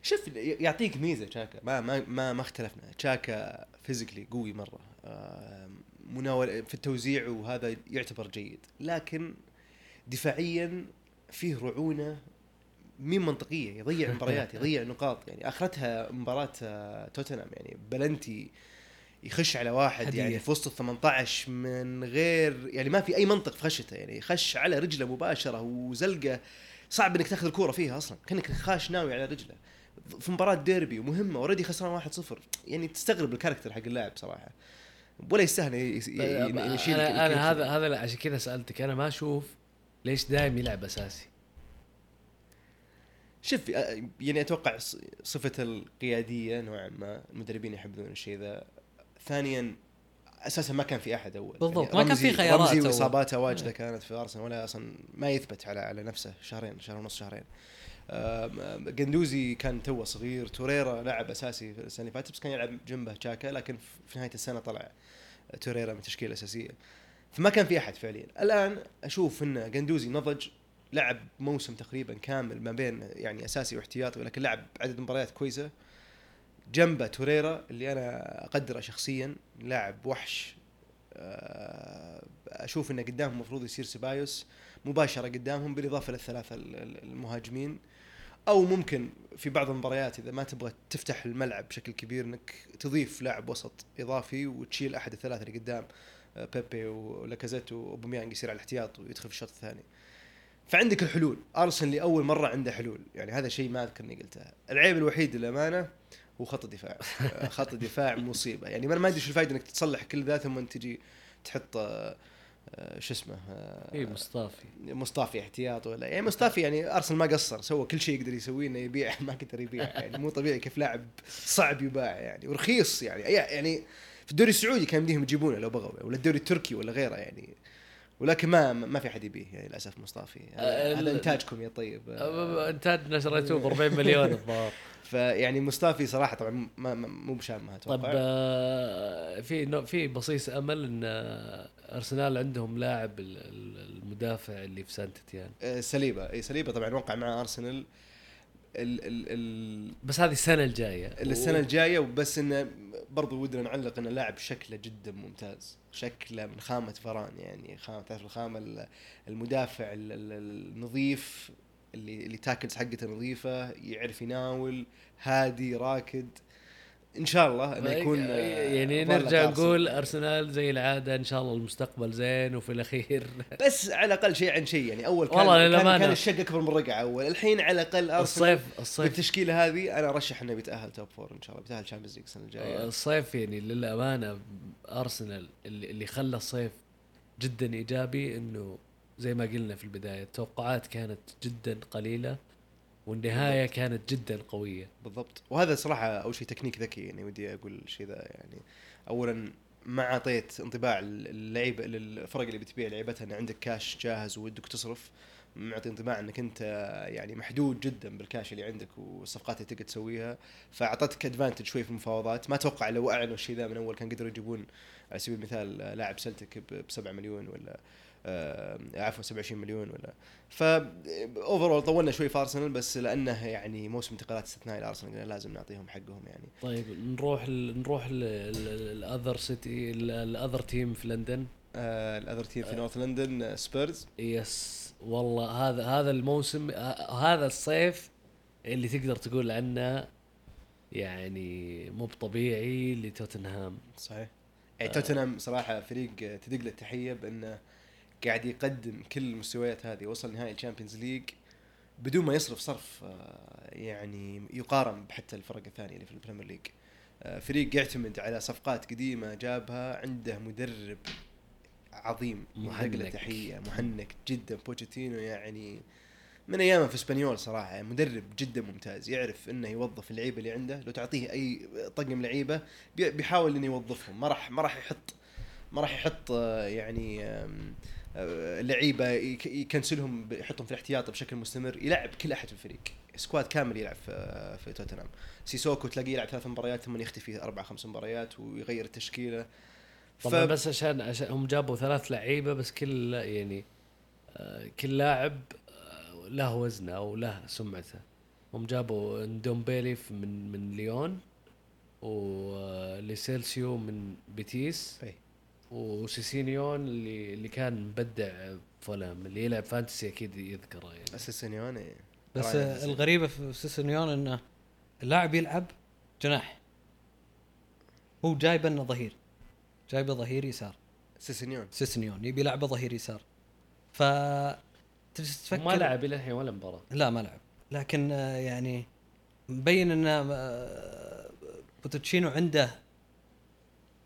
شوف يعطيك ميزة تشاكا. ما ما ما, ما اختلفنا. تشاكا physically قوي مرة. آه، مناول في التوزيع وهذا يعتبر جيد. لكن دفاعيا فيه رعونة مب منطقية يضيع <laughs> مباريات يضيع نقاط. يعني آخرتها مباراة آه، توتنهام يعني بلنتي يخش على واحد هدية. يعني في وسط ال 18 من غير يعني ما في أي منطق في خشته يعني خش على رجله مباشرة وزلقة. صعب إنك تأخذ الكورة فيها أصلا كأنك خاش ناوي على رجله. في مباراة ديربي ومهمة already خسران 1-0 يعني تستغرب ال character حق اللاعب صراحة. ولا يستاهل ي- يشيل أنا, أنا هذا. هذا عشان كذا سألتك. أنا ما أشوف ليش دايم يلعب أساسي؟ شوف آه، يعني أتوقع صفة القيادية نوعا ما المدربين يحبون الشيء ذا. ثانيا أساسا ما كان في أحد أول. بالضبط، يعني ما كان في خيارات رمزي أول. وإصاباته واجدة إيه. كانت في أرسنال ولا أصلا ما يثبت على على نفسه شهرين شهر ونص شهرين. قندوزي كان توه صغير توريرا لعب أساسي في السنة اللي فاتت بس كان يلعب جنبه تشاكا لكن في- في نهاية السنة طلع توريرا من التشكيله الاساسيه فما كان في أحد فعليا. الآن أشوف إن قندوزي نضج لعب موسم تقريبا كامل ما بين يعني أساسي واحتياطي ولكن لعب عدد مباريات كويسة. جنبه توريرا اللي أنا أقدره شخصيا لاعب وحش. آه، أشوف انه قدامهم المفروض يصير سيبايوس مباشرة قدامهم بالإضافة للثلاثة ال- ال- المهاجمين. أو ممكن في بعض المباريات إذا ما تبغى تفتح الملعب بشكل كبير إنك تضيف لاعب وسط إضافي وتشيل أحد الثلاثة اللي قدام. بيبي ولاكازيت وأوباميانج يصير على الاحتياط ويدخل في الشوط الثاني. فعندك الحلول. أرسنال لأول مرة عنده حلول. يعني هذا شيء ما أذكر إني قلتها العيب الوحيد للأمانة هو خط الدفاع. <laughs> خط الدفاع مصيبة. يعني ما أدري شو الفائده إنك تصلح كل ذا ثم تجي تحط آه، شو اسمه آه، اي مصطفي مصطفي احتياط ولا يعني مصطفي يعني أرسنال ما قصر. سوى كل شيء يقدر يسويه إنه يبيع. <laughs> ما قدر يبيع. يعني مو طبيعي كيف لاعب صعب يباع يعني. ورخيص يعني. يعني في الدوري السعودي كان يمديهم يجيبونه لو بغوا ولا الدوري التركي ولا غيره يعني. ولكن ما ما في أحد يبيه يعني للأسف مصطفي. هذا ال- إنتاجكم يا طيب. آه، إنتاج شريتوه ب 40 مليون الظاهر. <laughs> فيعني مصطفي صراحة طبعا ما مو بشامه أتوقع طب في في بصيص أمل إن أرسنال عندهم لاعب ال- ال- المدافع اللي في سان تيتيان آه، سليبة. إي سليبة طبعا وقع مع أرسنال. ال ال ال بس هذه السنة الجاية. السنة الجاية وبس إنه برضو ودنا نعلق إن اللاعب شكله جدا ممتاز. شكله من خامة فران يعني خامة تعرف الخامة ال- المدافع ال- ال- النظيف اللي اللي تاكلز حقته نظيفة يعرف يناول هادي راكد. إن شاء الله إنه يكون آه، يعني نرجع. نقول أرسنال زي العادة إن شاء الله المستقبل زين وفي الأخير. <laughs> بس على الأقل شيء عن شيء يعني أول كان والله كان, للأمانة. كان الشق أكبر من الرقعة أول. الحين على الأقل أرسنال الصيف الصيف. بالتشكيلة هذه أنا أرشح إنه بيتأهل top four إن شاء الله بيتأهل Champions League السنة الجاية. الصيف يعني للأمانة أرسنال اللي, اللي خلى الصيف جدا إيجابي إنه زي ما قلنا في البداية التوقعات كانت جدا قليلة. والنهاية كانت جدا قوية. بالضبط. وهذا صراحة أول شيء تكنيك ذكي يعني ودي أقول الشيء ذا يعني اولا ما أعطيت انطباع اللعيبه للفرق اللي بتبيع لعيبتها إن عندك كاش جاهز ودك تصرف. معطي انطباع إنك أنت يعني محدود جدا بالكاش اللي عندك والصفقات اللي تقدر تسويها. فأعطتك advantage شوي في المفاوضات. ما أتوقع لو أعلنوا الشيء ذا من أول كان قدروا يجيبون على سبيل المثال لاعب سلتك ب 7 مليون ولا عفوا 27 مليون ولا. ف overall طولنا شوي في ارسنال بس لأنه يعني موسم انتقالات استثنائي لأرسنال لازم نعطيهم حقهم يعني. طيب نروح ل- نروح ال other city ال other team في لندن. آه ال other team في north لندن سبيرز yes والله هذا هذا الموسم ه- هذا الصيف اللي تقدر تقول عنه يعني مو بطبيعي لتوتنهام. صحيح. يعني توتنهام صراحة فريق تدق له التحية بأنه قاعد يقدم كل المستويات هذه وصل نهائي ال Champions League بدون ما يصرف صرف آه، يعني يقارن بحتى الفرق الثانية اللي في ال Premier League. آه، فريق يعتمد على صفقات قديمة جابها عنده مدرب عظيم محنك. محنك تحية محنك جدا. بوتشيتينو يعني من أيامه في إسبانيول صراحة مدرب جدا ممتاز. يعرف إنه يوظف اللعيبة اللي عنده. لو تعطيه أي طقم لعيبة بي- بيحاول إنه يوظفهم. ما راح ما راح يحط ما راح يحط آه، يعني لعيبة يك- يكنسلهم يحطهم في الاحتياط بشكل مستمر يلعب كل أحد في الفريق. squad كامل يلعب في في توتنهام. سيسوكو تلاقيه يلعب ثلاث مباريات ثم يختفي أربع خمس مباريات ويغير التشكيلة. طبعا بس عشان عشان هم جابوا ثلاث لعيبة بس كل يعني آه، كل لاعب آه، له وزنه أو له سمعته. هم جابوا ندومبيلي من من ليون ولو سيلسو من بيتيس. إي. وسيسينيون اللي اللي كان مبدع فولام اللي يلعب fantasy أكيد يذكره يعني. بس راين آه، أساسي. الغريبة في سيسونيون إنه اللاعب يلعب جناح. هو جايبه إنه ظهير. جايبه ظهير يسار. سيسينيون. سيسنيون يبي لعبه ظهير يسار. ف تفكر؟ ما لعب إلى الحين ولا مباراة. لا ما لعب. لكن آه، يعني مبين ان آه، بوتشيتينو عنده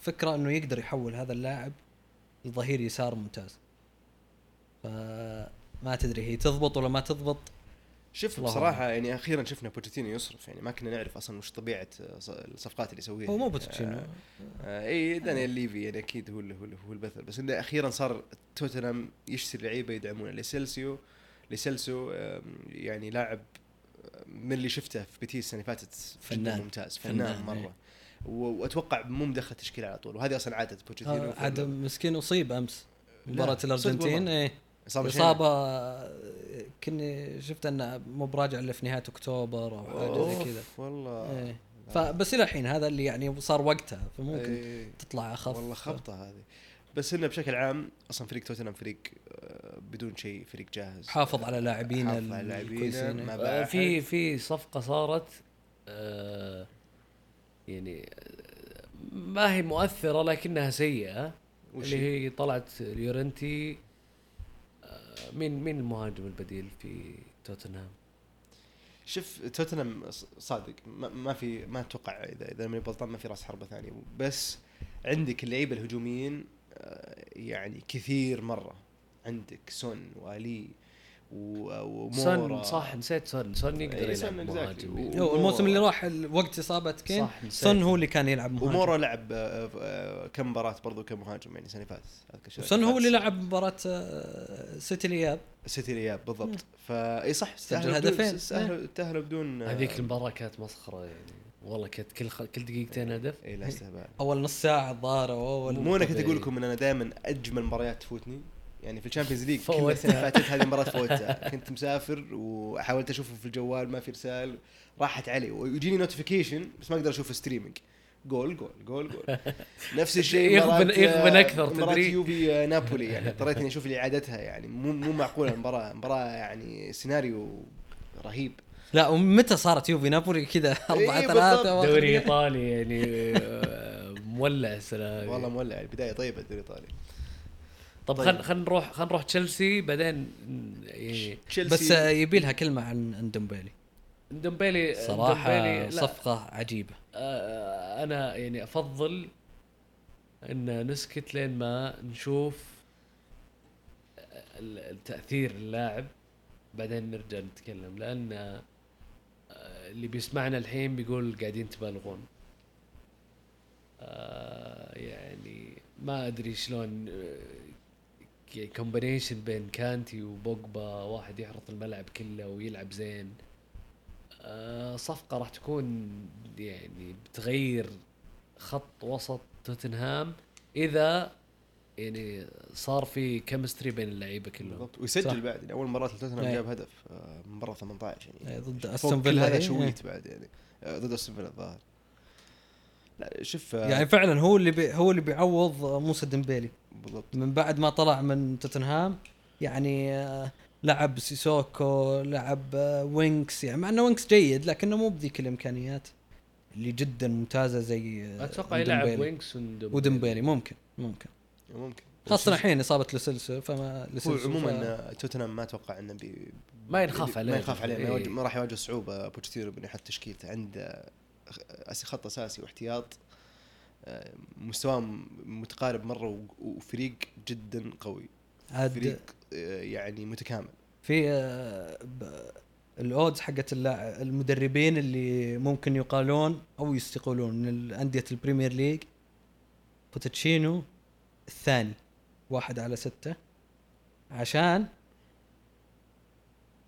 فكرة إنه يقدر يحول هذا اللاعب لظهير يسار ممتاز. فما تدري هي تضبط ولا ما تضبط. شوف الله بصراحة يعني أخيرا شفنا بوتشيتينو يصرف يعني ما كنا نعرف أصلا وش طبيعة الصفقات اللي يسويها. هو مو يعني. بوتشيتينو آه آه إي دانيال ليفي يعني أكيد هو اللي هو اللي هو البخيل. بس إنه أخيرا صار توتنهام يشتري لعيبة يدعمونه. لو سيلسو آم، يعني لاعب آه، من اللي شفته في بيتيس السنة اللي فاتت فنان. ممتاز. فنان, فنان، مرة. إيه. وأتوقع مو مدخل تشكيلة على طول وهذه أصلا عادة بوتشيتينو آه، في عاد مسكين أصيب أمس صدق الأرجنتين. إيه إصابة إصابة آه، كني شفت أنه مو براجع إلا في نهاية أكتوبر أو حاجة زي كذا والله. لا. فبس إلى الحين هذا اللي يعني صار وقتها فممكن إيه. تطلع أخف والله خبطة هذه بس إنه بشكل عام أصلا فريق توتنهام فريق آه، بدون شيء فريق جاهز حافظ على لاعبينه حافظ على. ما آه، باع في. في صفقة صارت آه، يعني ما هي مؤثرة لكنها سيئة وش اللي هي؟ طلعت اليورنتي آه، مين مين المهاجم البديل في توتنهام؟ شوف توتنهام صادق ما, في ما أتوقع إذا إذا ماني غلطان ما في راس حربة ثاني بس عندك اللعيبة الهجوميين آه، يعني كثير مرة عندك سون وألي ومورا. سون صح نسيت سون سون يقدر إيه، يلعب سون exactly. مهاجم. هو الموسم اللي راح وقت إصابة كين. صح نسيت. سون هو اللي كان يلعب مهاجم. ومورا لعب آه، آه، كم مباراة برضو كمهاجم يعني السنة فاتت سون هو. اللي لعب مباراة آه، سيتي الإياب. سيتي الإياب بالضبط. فاي صح سجل هدفين. تأهلوا بدون هذيك المباراة كانت مسخرة يعني. والله كانت كل خ... كل دقيقتين هدف. إي لا استهبال. أول نص ساعة الظاهر أو أول مو أنا كنت. أقول لكم إن أنا دائما أجمل مباريات تفوتني. يعني في ال Champions League كل. السنة اللي فاتت هذه المباراة فوتها. كنت مسافر وحاولت أشوفه في الجوال ما في إرسال راحت علي. ويجيني notification بس ما أقدر أشوف streaming جول جول جول جول نفس الشيء يغبن- مباراة- يغبن مباراة تدري؟ يوفي آه، نابولي. يعني اضطريت إني أشوف اعادتها يعني مو مو معقولة. المباراة مباراه يعني سيناريو رهيب. لا ومتى صارت يوفي نابولي؟ كذا 4 بالضبط. 3 دوري إيطالي يعني آه، مولع السنة. والله مولع. البداية طيبة الدوري الإيطالي. طب طيب. خل خل نروح خل نروح تشيلسي بعدين يعني تشيلسي. بس آه، يبي لها كلمة عن عن ندومبيلي ندومبيلي صراحة ندومبيلي لا، صفقة عجيبة. آه، أنا يعني أفضل إن نسكت لين ما نشوف ال- التأثير اللاعب بعدين نرجع نتكلم. لأن آه، اللي بيسمعنا الحين بيقول قاعدين تبالغون. آه، يعني ما أدري شلون كومبينيشن بين كانتي وبوجبا واحد يحرث الملعب كله ويلعب زين. آه، صفقة راح تكون يعني بتغير خط وسط توتنهام إذا يعني صار في chemistry بين اللعيبة كلهم. بالضبط. ويسجل صح. بعد يعني أول مباراه توتنهام إيه. جاب هدف آه، من برا 18 يعني. إيه، ضد كل فيلا، هذا إيه. شويت بعد يعني. آه، ضد أستون فيلا الظاهر. لا شوف يعني فعلا هو اللي بي هو اللي بيعوض موسى ديمبيلي. بالضبط. من بعد ما طلع من توتنهام يعني آه، لعب سيسوكو لعب آه، وينكس يعني مع إنه وينكس جيد لكنه مو بذيك الإمكانيات اللي جدا ممتازة زي آه، أتوقع يلعب. وينكس وديمبيلي ممكن ممكن. ممكن خاصة الحين إصابة لو سيلسو فما هو لو سيلسو عموما ف... توتنهام ما أتوقع إنه بي ما ينخاف عليه. ما يخاف عليه ما, إيه. يواجه- ما راح يواجه صعوبة بوتشيتينو بإنه يحط تشكيلته. عنده أس- خط أساسي واحتياط. آه، مستواه م- متقارب مرة وفريق جدا قوي. فريق آه، يعني متكامل. في آه، ال odds حقت المدربين اللي ممكن يقالون أو يستقولون من انديه ال Premier League بوتشيتينو الثاني واحد على ستة. عشان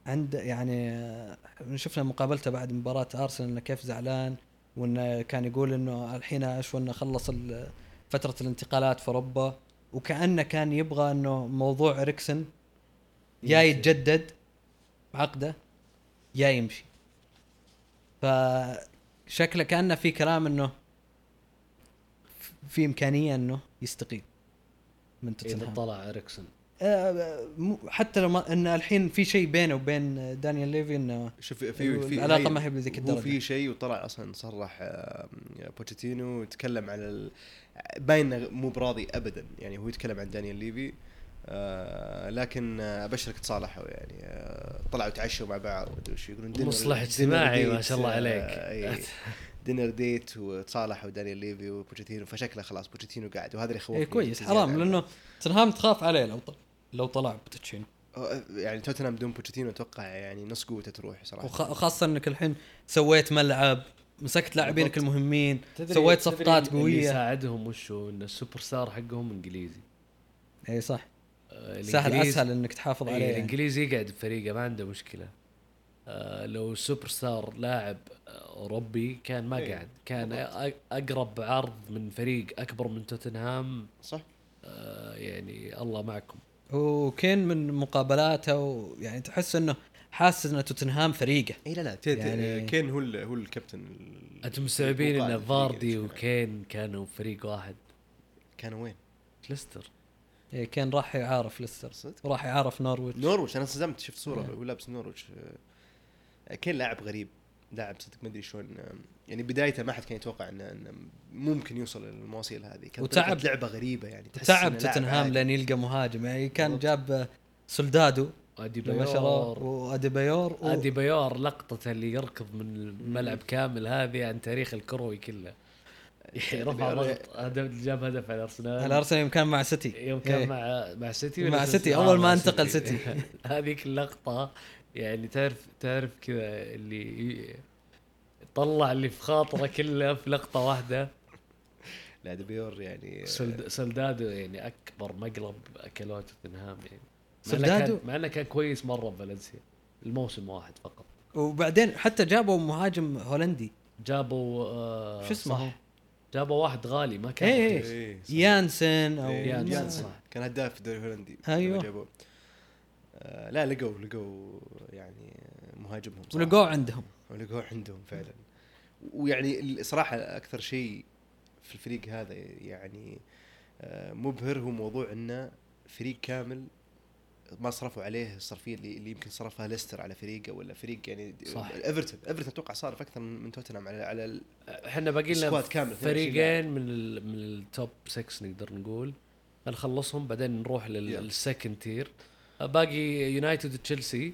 عند يعني آه، شفنا مقابلته بعد مباراة أرسنال إنه كيف زعلان. وانه كان يقول إنه الحين اشو إنه خلص فترة الانتقالات في أوروبا وكأنه كان يبغى إنه موضوع إريكسن يا يتجدد عقده يا يمشي. فشكله كأنه في كلام إنه في إمكانية إنه يستقيل من إذا توتنهام. طلع إريكسن آه، مو- حتى لو ما إن الحين في شيء بينه وبين دانيال ليفي انه شوف في في العلاقة هي- ما هي بذيك هو الدرجة. في شيء وطلع أصلا صرح آه، بوتشيتينو يتكلم على ال... باين إنه مو براضي ابدا يعني هو يتكلم عن دانيال ليفي آه لكن آه، أبشرك تصالحوا يعني آه طلعوا تعشوا مع بعض مدري وش يقولون dinner- مصلح اجتماعي ما شاء الله آه، عليك. <laughs> dinner date وتصالحوا دانيال ليفي وبوتشيتينو فشكله خلاص بوتشيتينو قاعد وهذا اللي يخوفني إيه كويس حرام. لأنه توتنهام تخاف عليه لو طلع لو طلع بوتشيتينو. آه، يعني توتنهام بدون بوتشيتينو أتوقع يعني نص قوته تروح صراحة. وخ- وخاصه إنك الحين سويت ملعب مسكت لاعبينك. المهمين سويت تدري صفقات اللي قوية. يساعدهم وشو إن السوبر ستار حقهم إنجليزي. إي صح. آه، سهل أسهل إنك تحافظ عليه يعني. الانجليزي يقعد بفريقه ما عنده مشكلة. آه لو السوبر ستار لاعب آه، أوروبي كان ما إيه، قعد كان بالضبط. أقرب عرض من فريق أكبر من توتنهام. صح. آه يعني الله معكم. وكين من مقابلاته ويعني تحس إنه حاسس إن توتنهام فريقه اي لا لا تي- تي- يعني- كين هو ال- هو الكابتن ال- أنتم مستوعبين إن فاردي. وكين كانوا فريق واحد كانوا وين؟ ليستر إيه كان راح إعارة ليستر صدق؟ وراح إعارة نورويتش نورويتش أنا انصدمت شفت صورة إيه. هو لابس نورويتش آه، كين لاعب غريب لاعب صدق ما أدري شلون آه، يعني بدايته ما حد كان يتوقع انه إنه ممكن يوصل للمواصيل هذه. كانت وتعب- لعبة غريبة يعني تحس تعب توتنهام. لين يلقى مهاجم. يعني كان بالضبط. جاب سولدادو ادي لما شروه بيور وأديبايور و... أديبايور لقطته اللي يركض من الملعب كامل هذه عن تاريخ الكروي كله. يعني رفع ضغط. هدف جاب هدف على أرسنال. الارسنال يوم كان مع سيتي. يوم كان إيه. مع مع سيتي مع سيتي، آه، أول مع ما انتقل سيتي. <laughs> هذيك اللقطة يعني تعرف تعرف كذا اللي طلع اللي في خاطره كله في لقطه واحدة لا أديبايور يعني سولد- سولدادو يعني أكبر مقلب اكلوه توتنهام يعني؟ كان- مع إنه كان كويس مرة بفالنسيا الموسم واحد فقط وبعدين حتى جابوا مهاجم هولندي جابوا آه شو اسمه هو؟ صح. جابوا واحد غالي ما كان. إيه، صح. يانسن أو إيه، يانسن، يانسن. صح. كان هداف في الدوري الهولندي أيوه. لا لقوا لقوا يعني مهاجمهم. ولقوه عندهم ولقوه عندهم فعلا ويعني الصراحه أكثر شيء في الفريق هذا يعني آه، مبهر هو موضوع انه فريق كامل ما صرفوا عليه الصرفية اللي, اللي يمكن صرفها ليستر على فريقه ولا فريق يعني صح. إيفرتون إيفرتون أتوقع صارف أكثر من من توتنهام على على ال- إحنا باقي لنا squad كامل، 22 فريقين من ال من ال top 6 نقدر نقول نخلصهم بعدين نروح. لل second tier باقي يونايتد وتشيلسي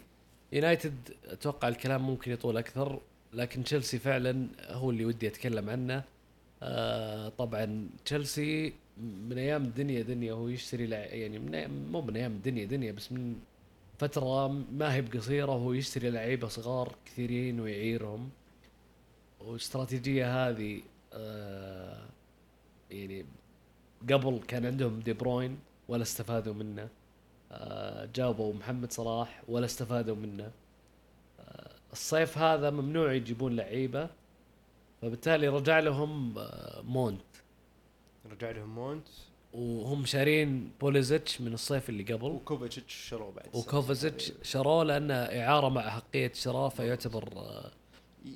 يونايتد أتوقع الكلام ممكن يطول أكثر لكن تشيلسي فعلا هو اللي ودي أتكلم عنه. آه طبعا تشيلسي من أيام الدنيا دنيا هو يشتري. يعني من مو من أيام الدنيا دنيا بس من فترة ما هي بقصيرة وهو يشتري لعيبة صغار كثيرين ويعيرهم. والاستراتيجيه هذه آه يعني قبل كان عندهم دي بروين ولا استفادوا منه. آه جابوا محمد صلاح ولا استفادوا منه. آه الصيف هذا ممنوع يجيبون لعيبة فبالتالي رجع لهم آه ماونت. رجع لهم ماونت. وهم شارين بوليزيتش من الصيف اللي قبل. وكوفاسيتش شروه بعد وكوفاسيتش شروه لأنه إعارة مع أحقية شراء فيعتبر آه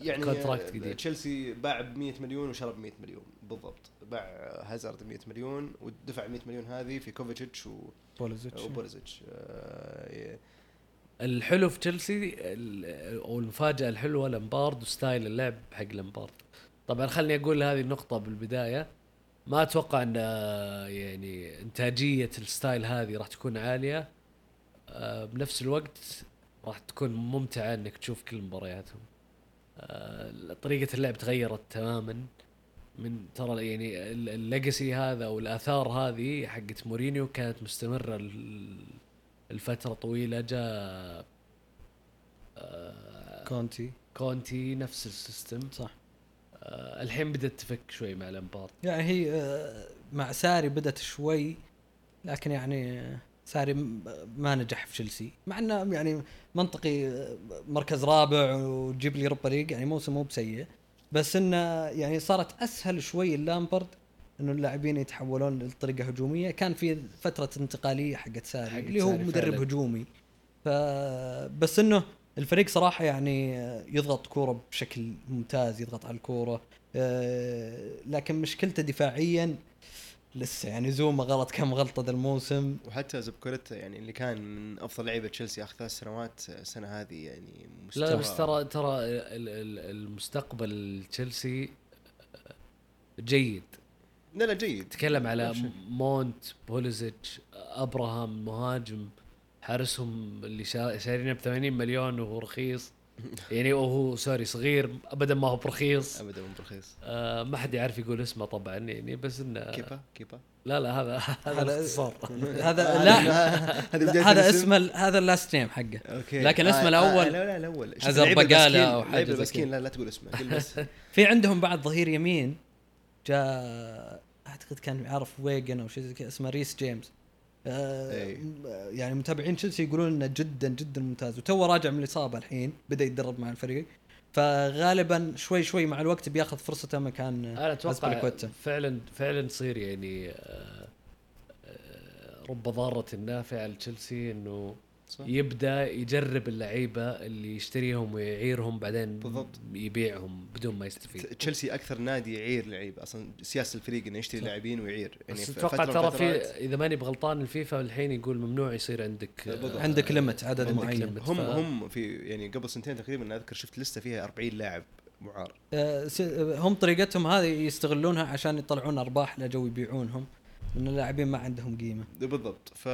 يعني contract آه، جديد. تشيلسي باع ب 100 مليون وشرى ب 100 مليون. بالضبط. باع هازارد ب 100 مليون ودفع 100 مليون هذه في كوفاسيتش و- بوليزيتش. وبوليزيتش آه، الحلو في تشيلسي ال- أو المفاجأة الحلوة لامبارد و style اللعب حق لامبارد طبعا خلني أقول هذه النقطة بالبداية. ما أتوقع أن آه، يعني إنتاجية ال style هذه راح تكون عالية. آه، بنفس الوقت راح تكون ممتعة إنك تشوف كل مبارياتهم. آه، طريقة اللعب تغيرت تماما. من ترى يعني ال- ال legacy هذا أو الآثار هذه حقت مورينيو كانت مستمرة ال- الفترة طويلة. جاء آه، كونتي. كونتي نفس ال system. صح. آه، الحين بدأت تفك شوي مع لامبارد. يعني هي آه، مع ساري بدت شوي لكن يعني آه، ساري ما نجح في تشيلسي. مع إنه يعني منطقي آه، مركز رابع وتجيب لي Europa League يعني موسم مو بسيء. بس انه يعني صارت أسهل شوي للامبارد إنه اللاعبين يتحولون لطريقة هجومية. كان في فترة انتقالية حقت ساري. حقت اللي هو مدرب فعلاً. هجومي. ف بس إنه الفريق صراحة يعني يضغط كورة بشكل ممتاز يضغط على الكورة. آه، لكن مشكلته دفاعيا لسه يعني زوما غلط كم غلطة ذا الموسم. وحتى زبكوليتا يعني اللي كان من أفضل لعيبة تشيلسي آخر ثلاث سنوات السنة هذه يعني لا مستوى بس ترى ترى ال- ال- المستقبل تشيلسي جيد. لا لا جيد. تكلم على لا. ماونت بوليزيتش أبراهام مهاجم حارسهم اللي شا- شارينه ب 80 مليون وهو رخيص. يعني وهو سوري صغير ابدا ما هو برخيص. ابدا مو برخيص. آه ما حد يعرف يقول اسمه طبعا يعني بس انه كيبا؟ كيبا؟ لا لا هذا هذا هذا- الاختصار <laughs> هذا لا هذا لا، هذا الاسم؟ اسمه هذا ال last name حقه. Okay. لكن اسمه آه، الأول آه لا لا الأول حاجة اللعيبة زي المسكين كذا. لا لا تقول اسمه قل بس. <laughs> في عندهم بعد ظهير يمين جاء أعتقد كان إعارة ويجن أو شيء زي كذا اسمه ريس جيمس. آه إي. م- يعني متابعين تشيلسي يقولون إنه جدا جدا ممتاز وتو راجع من الإصابة الحين بدأ يتدرب مع الفريق فغالبا شوي شوي مع الوقت بياخذ فرصته مكان أنا أتوقع. فعلا فعلا تصير يعني آه، آه، رب ضارة نافعه لتشيلسي إنه صح. يبدأ يجرب اللعيبة اللي يشتريهم ويعيرهم بعدين بالضبط. يبيعهم بدون ما يستفيد تشيلسي أكثر نادي يعير لعيبة أصلا سياسة الفريق إنه يشتري. لاعبين ويعير يعني بس أتوقع ترى في إذا ماني بغلطان الفيفا الحين يقول ممنوع يصير عندك بالضبط. عندك ليمت عدد معين. هم ف- هم في يعني قبل سنتين تقريبا أذكر شفت لستة فيها 40 لاعب معار آه، س- هم طريقتهم هذه يستغلونها عشان يطلعون أرباح لجو يبيعونهم لأن اللاعبين ما عندهم قيمة بالضبط ف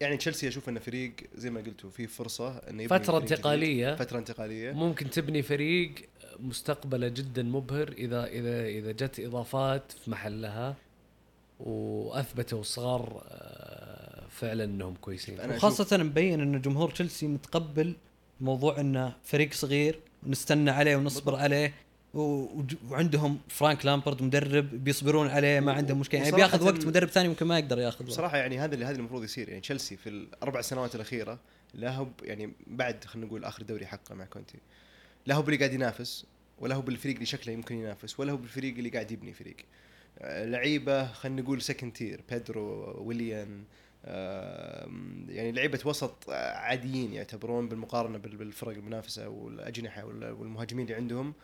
يعني تشيلسي أشوف إنه فريق زي ما قلتوا فيه فرصة إنه يبني فترة. انتقالية فترة انتقالية ممكن تبني فريق مستقبله جدا مبهر إذا إذا إذا جت إضافات في محلها وأثبتوا الصغار آه، فعلا إنهم كويسين أنا وخاصة مبين انه جمهور تشيلسي متقبل موضوع إنه فريق صغير نستنى عليه ونصبر بالضبط. عليه وعندهم فرانك لامبرد مدرب بيصبرون عليه ما عندهم مشكلة. يعني بياخذ وقت مدرب ثاني ممكن ما يقدر ياخذ. بصراحه يعني هذا اللي هذا اللي المفروض يصير. يعني تشيلسي في الأربع سنوات الأخيرة لا هو يعني بعد خلينا نقول آخر دوري حقه مع كونتي. لا هو باللي قاعد ينافس ولا هو بالفريق اللي شكله يمكن ينافس ولا هو بالفريق اللي قاعد يبني فريق. آه، لعيبة خلينا نقول second tier بيدرو ويليان يعني لعيبة وسط عاديين يعتبرون بالمقارنة بال- بالفرق المنافسة والأجنحة وال- والمهاجمين اللي عندهم.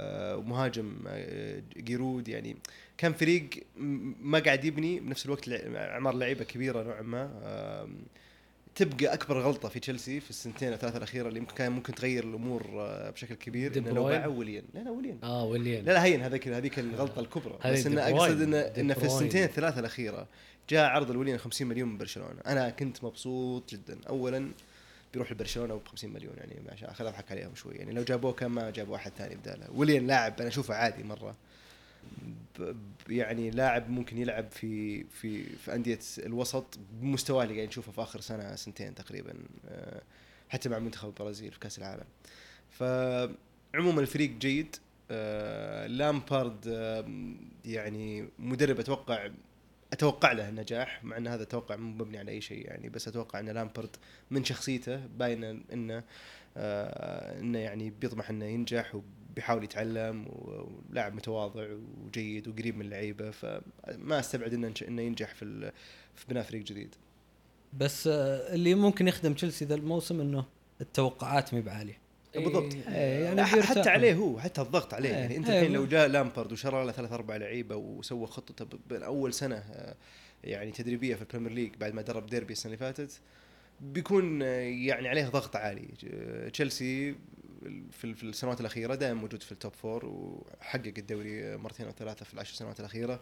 ومهاجم آه، جيرود يعني كان فريق ما قاعد يبني بنفس الوقت أعمار لعيبة كبيرة نوعا ما. تبقى أكبر غلطة في تشيلسي في السنتين الثلاثه الأخيرة اللي يمكن كان ممكن تغير الأمور آه، بشكل كبير إنه دي بروين؟ باع ويليان. لا لا ويليان. آه ويليان. لا لا هين هذيك هذيك الغلطة الكبرى. بس انه. أقصد انه انه في. السنتين الثلاثة الأخيرة جاء عرض الويليان 50 مليون من برشلونة. أنا كنت مبسوط جدا. اولا بيروح لبرشلونة ب 50 مليون يعني عشان خل أضحك عليهم شوي. يعني لو جابوه كان ما جابوا واحد ثاني بداله. ويليان لاعب أنا أشوفه عادي مرة. يعني لاعب ممكن يلعب في في في أندية الوسط بمستواه اللي قاعد نشوفه في آخر سنة سنتين تقريبا آه، حتى مع منتخب البرازيل في كأس العالم. فعموما الفريق جيد. آه، لامبارد يعني مدرب أتوقع أتوقع له النجاح مع إن هذا توقع مو مبني على أي شيء يعني بس أتوقع إن لامبرد من شخصيته باينه إنه آه إنه يعني بيطمح إنه ينجح وبيحاول يتعلم ولاعب متواضع وجيد وقريب من اللعيبه فما أستبعد إنه إنه ينجح في في بناء فريق جديد. بس آه، اللي ممكن يخدم تشيلسي ذا الموسم إنه التوقعات مي بعالية بالضبط. إيه، يعني لا، بيرتاح. حتى عليه هو حتى الضغط عليه إيه، يعني أنت إيه، الحين لو جاء لامبرد وشرى له ثلاث أربع لعيبة وسوى خطته ب- بين أول سنة آه، يعني تدريبية في ال Premier League بعد ما درب ديربي السنة اللي فاتت بيكون آه، يعني عليه ضغط عالي آه، تشيلسي في في السنوات الأخيرة دائما موجود في ال top four وحقق الدوري مرتين أو ثلاثة في العشر سنوات الأخيرة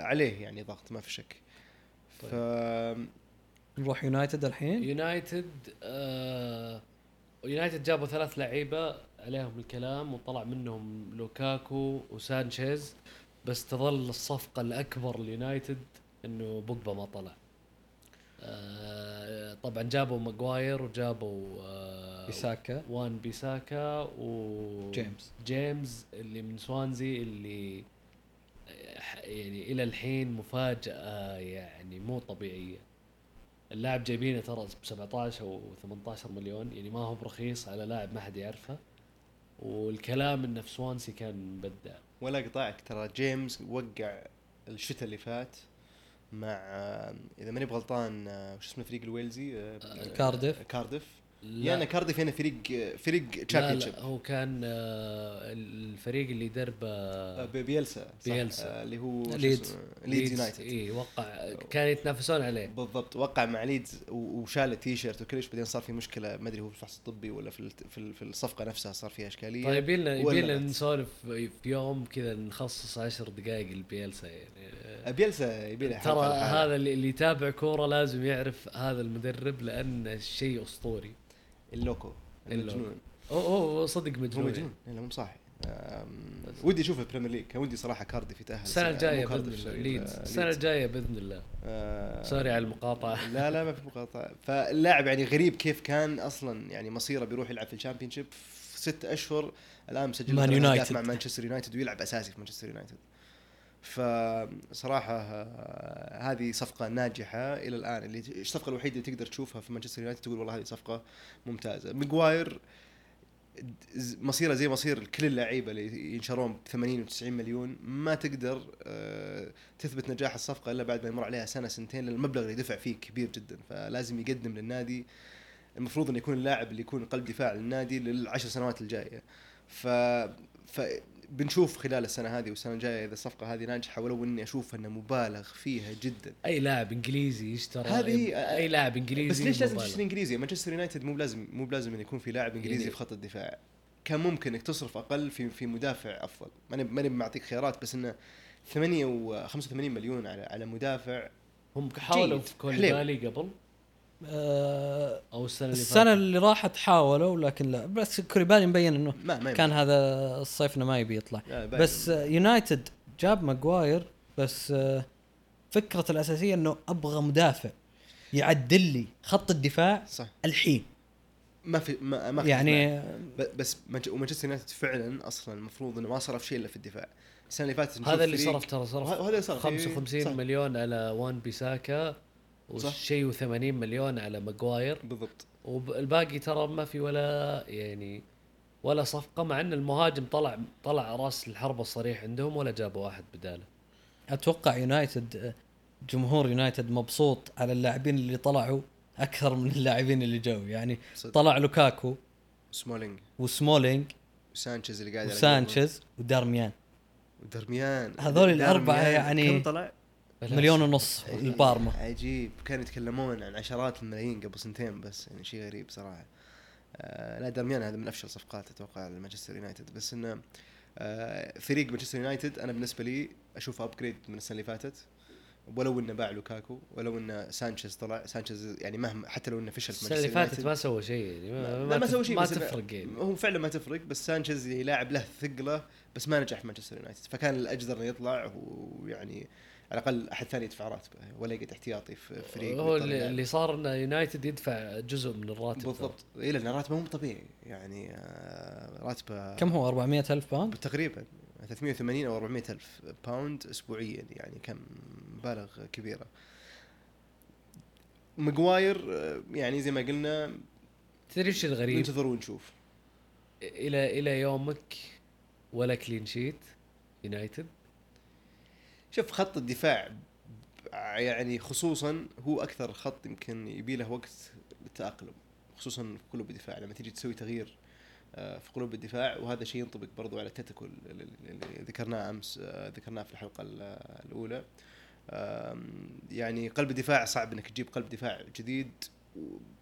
عليه يعني ضغط ما في شك طيب. ف نروح يونايتد الحين يونايتد آه يونايتد جابوا ثلاث لعيبة عليهم الكلام وطلع منهم لوكاكو وسانشيز بس تظل الصفقة الأكبر ليونايتد إنه بوجبا ما طلع. آه طبعا جابوا ماجواير وجابوا آه بيساكا. وان بيساكا و جيمس. جيمس اللي من سوانزي اللي يعني إلى الحين مفاجأة يعني مو طبيعية. اللاعب جايبينه ترى ب 17 أو 18 مليون يعني ما هو برخيص على لاعب ما حد يعرفه. والكلام إنه في سوانسي كان مبدع. ولا قطعك ترى جيمس وقع الشتاء اللي فات مع آه، إذا ماني بغلطان آه، وش اسمه الفريق الويلزي آه، كارديف. كارديف لا- يا أنا كارديف هنا فريق فريق لا لا هو كان آه، الفريق اللي دربه بيلسا صح؟ بيلسا. آه، اللي هو ليدز. ليدز يونايتد اي وقع كان يتنافسون عليه بالضبط وقع مع ليدز وشال التيشيرت وكلش بعدين صار في مشكلة ما أدري هو في الفحص الطبي ولا في في ال- في الصفقة نفسها صار فيها إشكالية طيب يبيلنا ولا يبيلنا بأس. نسولف في يوم كذا نخصص عشر دقائق لبيلسا يعني آه، بيلسا يبي له ترى. هذا اللي يتابع كورة لازم يعرف هذا المدرب لأن شيء أسطوري ال loco. المجنون. هو هو صدق هو مجنون. مجنون. لا مو صاحي ودي اشوفه في ال Premier League. كان ودي صراحة كارديف يتاهل السنة مو الجاية بإذن الله ليدز. آه، السنة. الجاية بإذن الله. آه، sorry على المقاطعة. <laughs> لا لا ما في مقاطعة. فاللاعب يعني غريب كيف كان أصلا يعني مصيره بيروح يلعب في ال Championship. في ست أشهر الآن مسجل مان يونايتد. مع مانشستر يونايتد ويلعب أساسي في مانشستر يونايتد. فصراحة آه، هذه صفقة ناجحة إلى الآن. اللي الصفقة الوحيدة اللي تقدر تشوفها في مانشستر يونايتد تقول والله هذه صفقة ممتازة. ماجواير مصيره زي مصير كل اللعيبة اللي ينشرون ب 80 و 90 مليون. ما تقدر آه، تثبت نجاح الصفقة إلا بعد ما يمر عليها سنة سنتين لأن المبلغ اللي دفع فيه كبير جدا. فلازم يقدم للنادي. المفروض إنه يكون اللاعب اللي يكون قلب دفاع للنادي للعشر سنوات الجاية. ف ف بنشوف خلال السنة هذه والسنة الجاية إذا الصفقة هذه ناجحة ولو إني أشوف أنه مبالغ فيها جدا أي لاعب إنجليزي يشترى هذه- أي لاعب إنجليزي بس ليش لازم. تشتري إنجليزي؟ مانشستر يونايتد مو بلازم مو بلازم انه يكون في لاعب إنجليزي يعني- في خط الدفاع كان ممكن إنك تصرف أقل في في مدافع أفضل ماني ماني معطيك خيارات بس إنه 8 و 85 مليون على على مدافع هم حاولوا. في كوليبالي قبل آه أو السنة اللي السنة فاتت. اللي راحت حاولوا لكن لا. بس كوريبالي مبين إنه ما ما كان هذا الصيف إنه ما يبي يطلع. بس آه، يونايتد جاب ماجواير بس آه، فكرته الأساسية إنه أبغى مدافع يعدل لي خط الدفاع صح. الحين. ما في ما, ما يعني ب- بس مانش- ومانشستر يونايتد فعلا أصلا المفروض إنه ما صرف شيء إلا في الدفاع. السنة اللي فاتت هذا اللي صرف ترى صرف اللي صرف. 55 صح. مليون على وان بيساكا. وشيء و80 مليون على ماجواير بالضبط والباقي ترى ما في ولا يعني ولا صفقة مع إن المهاجم طلع طلع راس الحربه الصريح عندهم ولا جابوا واحد بداله أتوقع يونايتد جمهور يونايتد مبسوط على اللاعبين اللي طلعوا أكثر من اللاعبين اللي جو يعني صدق. طلع لوكاكو سمولينج وسمولينج وسانشيز اللي قاعد وسانشيز ودارميان قلبه. ودرميان هذول دارميان. يعني كم طلع؟ مليون ونص البارما عجيب كانوا يتكلمون عن عشرات الملايين قبل سنتين بس يعني شيء غريب صراحة. آه لا دارميان هذا من أفشل صفقات أتوقع لمانشستر يونايتد. بس إنه آه فريق مانشستر يونايتد أنا بالنسبة لي أشوفه upgrade من السنة اللي فاتت. ولو إنه باع لوكاكو ولو إنه سانشيز طلع سانشيز يعني مهما حتى لو إنه فشل في السنة اللي فاتت ما سوى شيء يعني ما, ما تف- سوى شيء ما تفرق يعني. هو فعلا ما تفرق بس سانشيز يعني لاعب له ثقلة بس ما نجح في مانشستر يونايتد. فكان الأجدر إنه يطلع ويعني على الأقل أحد ثاني يدفع راتبه ولا يقعد احتياطي في فريق هو اللي, هذه. اللي صار إنه يونايتد يدفع جزء من الراتب. بالضبط. اي لأن راتبه مو طبيعي. يعني آه، راتبه كم هو؟ 400 ألف pound تقريبا 380 أو 400 ألف pound اسبوعيا يعني كم مبالغ كبيرة. ماجواير آه، يعني زي ما قلنا تدري إيش الغريب؟ ننتظر ونشوف. إلى إلى يومك ولا clean sheet يونايتد. شوف خط الدفاع يعني خصوصا هو أكثر خط يمكن يبي له وقت للتأقلم خصوصا في قلوب الدفاع. لما تيجي تسوي تغيير آه، في قلوب الدفاع وهذا شيء ينطبق برضو على أتلتيكو اللي ذكرناه أمس آه، ذكرناه في الحلقة ال- الأولى. يعني قلب الدفاع صعب إنك تجيب قلب دفاع جديد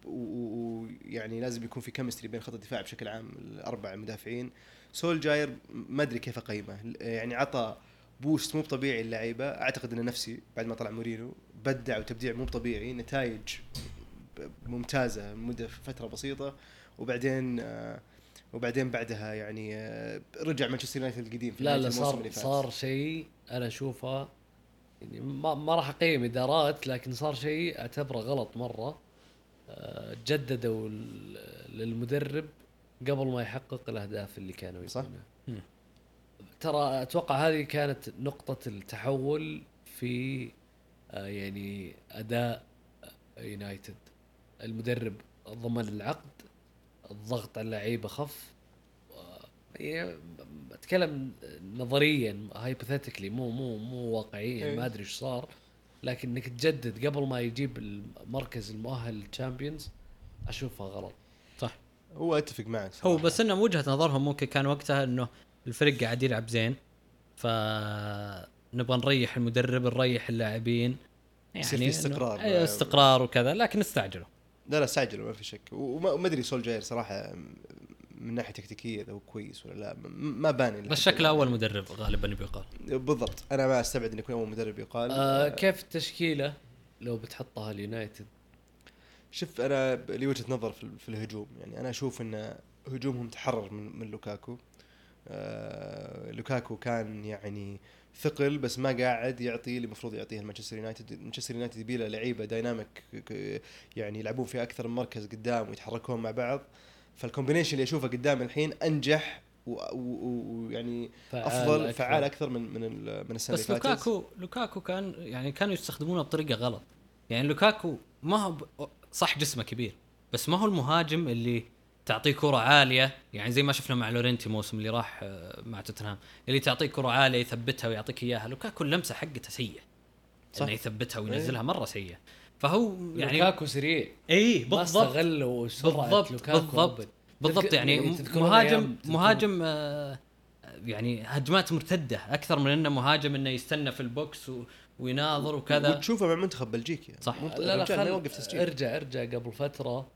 ويعني لازم يكون في chemistry بين خط الدفاع بشكل عام الاربع مدافعين سولشاير ما أدري كيف أقيمه. يعني عطى boost مو طبيعي للعيبة. أعتقد انه نفسيا بعد ما طلع مورينو بدع وتبديع مو طبيعي نتائج ممتازة مدة فترة بسيطة. وبعدين آه، وبعدين بعدها يعني آه، رجع مانشستر يونايتد القديم في لا لا صار اللي فات. صار شيء أنا أشوفه يعني ما, ما راح أقيم ادارات لكن صار شيء أعتبره غلط مرة. آه، جددوا للمدرب قبل ما يحقق الأهداف اللي كانوا صح. ترى أتوقع هذه كانت نقطة التحول في آه، يعني أداء آه، يونايتد. المدرب ضمن العقد الضغط على اللعيبة خف. آه، يعني أتكلم نظريا hypothetically مو مو مو واقعيا إيه. ما أدري إيش صار. لكن إنك تجدد قبل ما يجيب المركز المؤهل لل Champions أشوفها غلط. صح. هو أتفق معك هو. بس إنه وجهة نظرهم ممكن كان وقتها إنه الفريق قاعد يلعب زين ف نبغى نريح المدرب نريح اللاعبين. يصير في استقرار. أي استقرار وكذا لكن استعجلوا لا لا استعجلوا ما في شك. وما أدري سول جاير صراحة من ناحية تكتيكية إذا هو كويس ولا لا. ما بان إلا بس شكله. أول مدرب غالبا بيقال بالضبط. أنا ما أستبعد انه يكون أول مدرب يقال. آه كيف التشكيله لو بتحطها اليونايتد؟ شوف أنا لي وجهة نظر في, في الهجوم. يعني أنا أشوف إن هجومهم تحرر من, من لوكاكو. آه لوكاكو كان يعني ثقل بس ما قاعد يعطي اللي المفروض يعطيه مانشستر يونايتد. مانشستر يونايتد يبي له لعيبة dynamic يعني يلعبون في أكثر من مركز قدام ويتحركون مع بعض. فال combination اللي أشوفه قدام الحين أنجح ويعني أفضل فعال أكثر من من من السنة بس اللي فاتت. لوكاكو لوكاكو كان يعني كانوا يستخدمونه بطريقة غلط. يعني لوكاكو ما هو صح جسمه كبير بس ما هو المهاجم اللي تعطيه كرة عالية يعني زي ما شفنا مع لورينتي موسم اللي راح آه، مع توتنهام اللي تعطيه كرة عالية يثبتها ويعطيك إياها لوكاكو اللمسة حقته سيئة. صح. إنه يثبتها إيه. وينزلها مرة سيئة. فهو يعني يعني لوكاكو سريع. اي ما بالضبط. استغلوا سرعة بالضبط، لوكاكو. بالضبط. بالضبط. يعني يعني مهاجم مهاجم آه، يعني هجمات مرتدة أكثر من إنه مهاجم إنه يستنى في ال box و- ويناظر وكذا. وتشوفه مع منتخب بلجيكا. صح. مو- لا لا خل يوقف تسجيل. ارجع ارجع قبل فترة.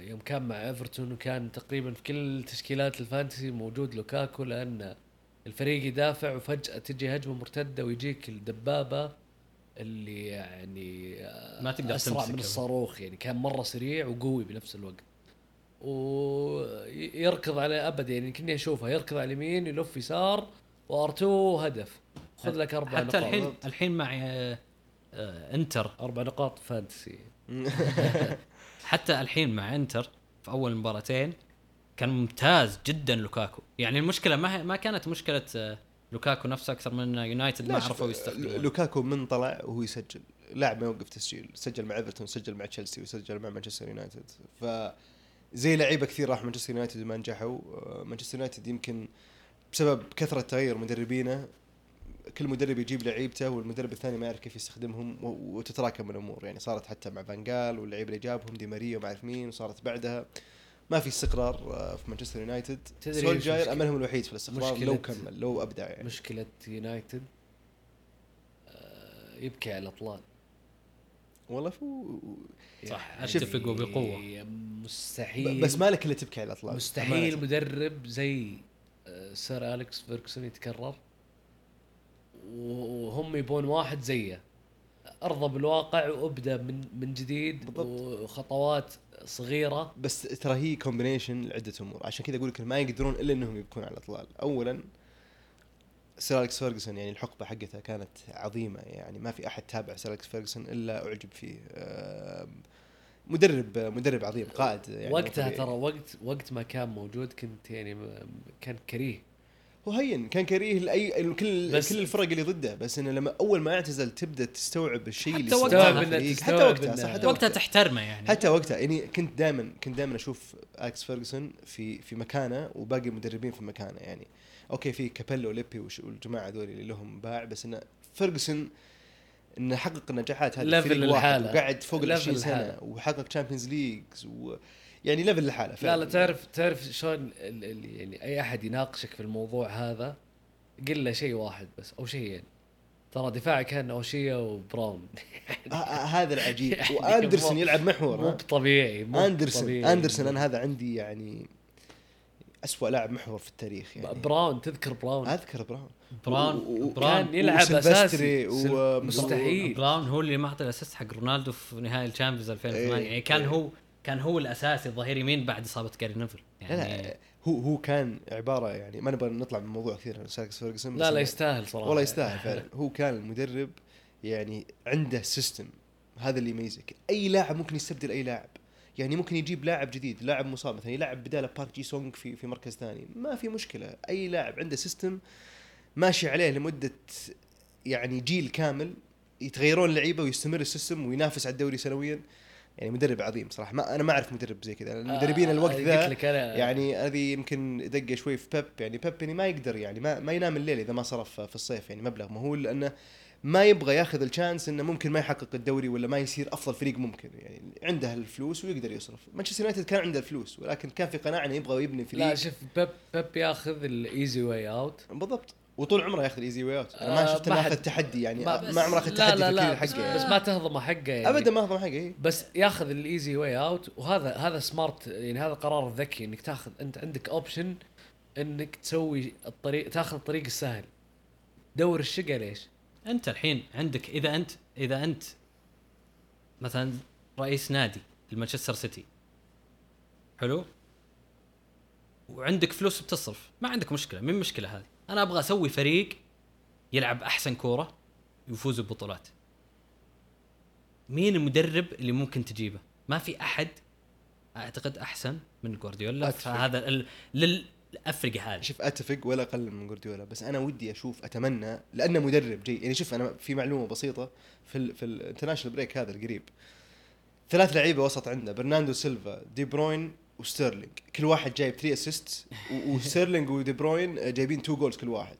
يوم كان مع إيفرتون وكان تقريبا في كل تشكيلات ال fantasy موجود لوكاكو لأن الفريق يدافع وفجأة تجي هجمة مرتدة ويجيك الدبابة اللي يعني آه، ما تقدر أسرع. من الصاروخ يعني كان مرة سريع وقوي بنفس الوقت. ويركض على أبد يعني كني أشوفه يركض على اليمين يلف يسار وار2 هدف. خذ لك أربع حتى نقاط. الحين الحين مع آه، آه، إنتر. أربع نقاط fantasy. <laughs> حتى الحين مع انتر في اول مباراتين كان ممتاز جدا لوكاكو. يعني المشكلة ما هي- ما كانت مشكلة آه، لوكاكو نفسه أكثر من يونايتد ما عرفوا شوف، يستخدمونه. لوكاكو من طلع وهو يسجل. لاعب ما يوقف تسجيل. سجل مع إيفرتون سجل مع تشيلسي وسجل مع مانشستر يونايتد. ف زي لعيبة كثير راح مانشستر يونايتد وما نجحوا. آه، مانشستر يونايتد يمكن بسبب كثرة تغير مدربينه كل مدرب يجيب لعيبته والمدرب الثاني ما يعرف كيف يستخدمهم وتتراكم الأمور. يعني صارت حتى مع فانجال واللعيبه اللي جابهم دي ماريا وما اعرف مين وصارت بعدها. ما في استقرار آه، في مانشستر يونايتد. تدري سول إيش جاير مشكلة- أملهم الوحيد في الاستقرار لو كمل لو أبدع يعني. مشكلة يونايتد آه، يبكي على الأطلال. والله فو صح، يعني أتفق وبقوة. مستحيل بس مالك إلا تبكي على الأطلال. مستحيل. مدرب زي آه، سير أليكس فيرجسون يتكرر. وهم يبون واحد زيه. أرضى بالواقع وأبدأ من من جديد بالضبط. وخطوات صغيرة. بس ترى هي combination لعدة أمور. عشان كذا أقول لك ما يقدرون إلا إنهم يبكون على الأطلال. اولا سير أليكس فيرجسون يعني الحقبة حقتها كانت عظيمة. يعني ما في أحد تابع سير أليكس فيرجسون إلا أعجب فيه. مدرب مدرب عظيم قائد يعني وقتها. ترى وقت وقت ما كان موجود كنت يعني كان كريه. هو هين كان كريه لاي كل بس- كل الفرق اللي ضده. بس إنه لما أول ما اعتزل تبدأ تستوعب الشيء اللي وقتها حتى وقتها صح؟ حتى وقتها تحترمه يعني. حتى وقتها يعني كنت دائما كنت دائما أشوف أليكس فيرجسون في في مكانه وباقي المدربين في مكانه يعني. okay في كابيلو وليبي والجماعة هذول اللي لهم باع بس إنه فيرجسون إنه حقق النجاحات هذه level لحاله. وقعد فوق ال level 20 سنه. وحقق Champions Leagues و يعني level لحاله لا. لا تعرف تعرف شلون ال- ال- يعني أي أحد يناقشك في الموضوع هذا قل له شيء واحد بس أو شيئين. ترى دفاعي كان اوشيا وبراون. آه، آه، هذا العجيب. <laughs> يعني وأندرسون مو- يلعب محور مو؟ طبيعي مو أندرسون طبيعي. أندرسون أنا هذا عندي يعني أسوأ لاعب محور في التاريخ يعني. براون تذكر براون؟ أذكر براون. براون و- و- براون. كان يلعب أساسي. و- مستحيل. براون هو اللي معطي ال assist حق رونالدو في نهائي ال Champions 2008 إيه، يعني كان إيه. هو كان هو الأساسي الظهير يمين بعد إصابة جاري نيفل. لا يعني لا هو هو كان عبارة يعني ما نبغى نطلع من الموضوع كثير سير أليكس فيرجسون لا لا يستاهل صراحة. والله يستاهل فعلا. هو كان المدرب يعني عنده system هذا اللي يميزك. أي لاعب ممكن يستبدل أي لاعب. يعني ممكن يجيب لاعب جديد لاعب مصاب مثلا يلعب بدالة بارك جي سونغ في في مركز ثاني. ما في مشكلة. أي لاعب عنده system ماشي عليه لمدة يعني جيل كامل يتغيرون اللعيبه ويستمر ال system وينافس على الدوري سنويا. يعني مدرب عظيم صراحة. ما أنا ما أعرف مدرب زي كذا. المدربين الوقت قلت ذا لك أنا. يعني هذه يمكن دقة شوي في بيب. يعني بيب يعني ما يقدر يعني ما, ما ينام الليل إذا ما صرف في الصيف يعني مبلغ مهول لأنه ما يبغى ياخذ ال chance إنه ممكن ما يحقق الدوري ولا ما يصير أفضل فريق ممكن. يعني عنده الفلوس ويقدر يصرف. مانشستر يونايتد كان عنده الفلوس ولكن كان في قناعة إنه يبغى يبني فريق. لا شوف بيب بيب ياخذ ال easy way out بالضبط. وطول عمره ياخذ easy way out أنا ما انه حد- أخذ تحدي يعني ما- عمره أخذ لا تحدي لا لا حقه. يعني. بس ما تهضم حقه يعني. ابدا ما اخذ حقه إيه. بس ياخذ ال easy way out وهذا هذا smart يعني هذا قرار ذكي إنك تاخذ أنت عندك option إنك تسوي الطريق تاخذ الطريق السهل. دور الشقا ليش؟ أنت الحين عندك إذا انت إذا أنت مثلا رئيس نادي المانشستر سيتي. حلو؟ وعندك فلوس بتصرف. ما عندك مشكلة من مشكلة هذه؟ أنا أبغى أسوي فريق يلعب أحسن كورة ويفوز ببطولات. مين المدرب اللي ممكن تجيبه؟ ما في أحد أعتقد أحسن من جوارديولا. فهذا ال... للافرقه هذه. شوف أتفق ولا أقل من جوارديولا بس أنا ودي أشوف أتمنى لأنه مدرب جيد. يعني شوف أنا في معلومة بسيطة في ال في ال international break هذا القريب. ثلاث لعيبة وسط عنده برناندو سيلفا دي بروين وستيرلينج. كل واحد جايب 3 assist <laughs> وستيرلينج ودي بروين جايبين 2 goals كل واحد.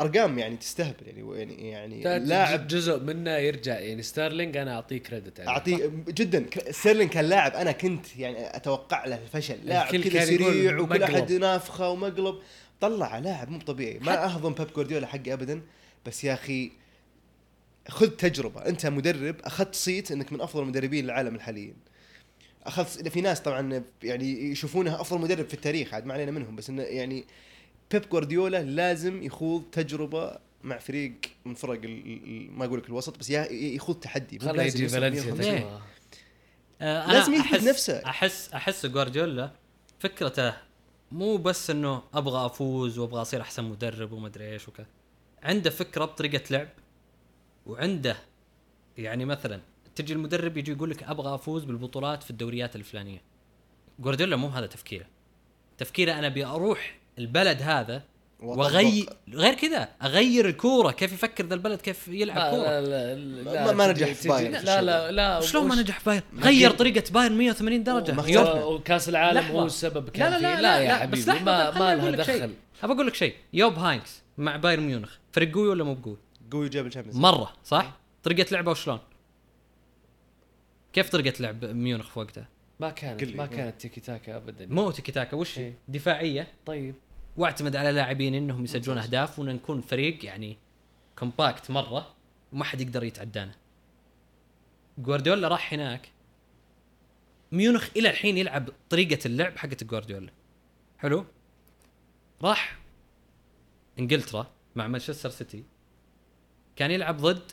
أرقام يعني تستهبل يعني يعني يعني لاعب جزء منه يرجع. يعني ستيرلينج أنا أعطيه credit عليه. أعطيه جدا. ستيرلينج كان لاعب أنا كنت يعني أتوقع له الفشل. لاعب كذا سريع وكل. أحد نافخة ومقلب. طلع لاعب مو طبيعي. ما أهضم بيب جوارديولا حقه ابدا. بس يا أخي خذ تجربة. أنت مدرب أخذت صيت إنك من أفضل مدربين العالم الحاليين. اخذت في ناس طبعا يعني يشوفونه أفضل مدرب في التاريخ عاد ما علينا منهم بس إنه يعني بيب جوارديولا لازم يخوض تجربة مع فريق من فرق ال- ال- ما أقول لك الوسط بس يا- يخوض تحدي بلازم يجي فالنسيا 150. تشوفها. آه، أنا لازم يثبت أحس نفسه. احس أحس جوارديولا فكرته مو بس إنه أبغى أفوز وأبغى أصير أحسن مدرب وما أدري إيش وكذا عنده فكرة بطريقة لعب وعنده يعني مثلا تجي المدرب يجي يقول لك أبغى أفوز بالبطولات في الدوريات الفلانية. جوارديولا مو هذا تفكيره. تفكيره أنا أبي أروح البلد هذا وأغير غير كذا أغير الكورة. كيف يفكر ذا البلد؟ كيف يلعب لا كورة؟ لا لا, لا ما- ما نجح في بايرن لا لا لا شلون ما نجح بايرن؟ غير طريقة بايرن 180 درجة. وكاس العالم. هو السبب كان لا لا فيه. لا, لا, يا بس حبيبي لحظة، ما ما لها شيء. دخل. ابى أقول لك شيء. يوب هاينكس مع بايرن ميونخ. فريق قوي ولا مو بقوي؟ قوي جاب ال Champions. مرة صح؟ طريقة لعبه وشلون؟ كيف طريقه لعب ميونخ في وقتها؟ ما كانت. ما كانت تيكي تاكا ابدا مو تيكي تاكا وش هي؟ إيه. دفاعية طيب واعتمد على لاعبين إنهم يسجلون أهداف وإن نكون فريق يعني compact مرة وما حد يقدر يتعدانا. جوارديولا راح هناك ميونخ إلى الحين يلعب طريقة اللعب حقت جوارديولا. حلو؟ راح إنجلترا مع مانشستر سيتي كان يلعب ضد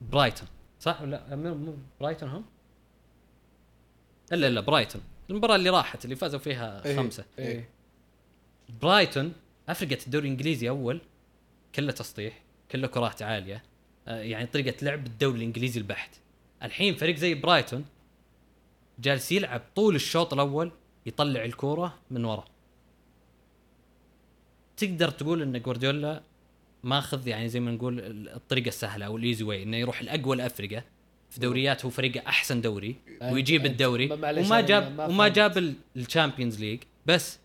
برايتون صح ولا مو برايتون هم؟ إلا إلا برايتون. المباراة اللي راحت اللي فازوا فيها إيه. خمسة. إيه. برايتون أفرقة الدوري الإنجليزي أول كله تسطيح كله كرات عالية. آه، يعني طريقة لعب الدوري الإنجليزي البحت. الحين فريق زي برايتون جالس يلعب طول الشوط الأول يطلع الكورة من ورا. تقدر تقول إن جوارديولا ماخذ يعني زي ما نقول ال- الطريقة السهلة أو ال easy way إنه يروح الاقوى الأفرقة. في دوريات هو فريقه أحسن دوري ويجيب الدوري وما جاب ما وما. جاب ال- ال Champions League بس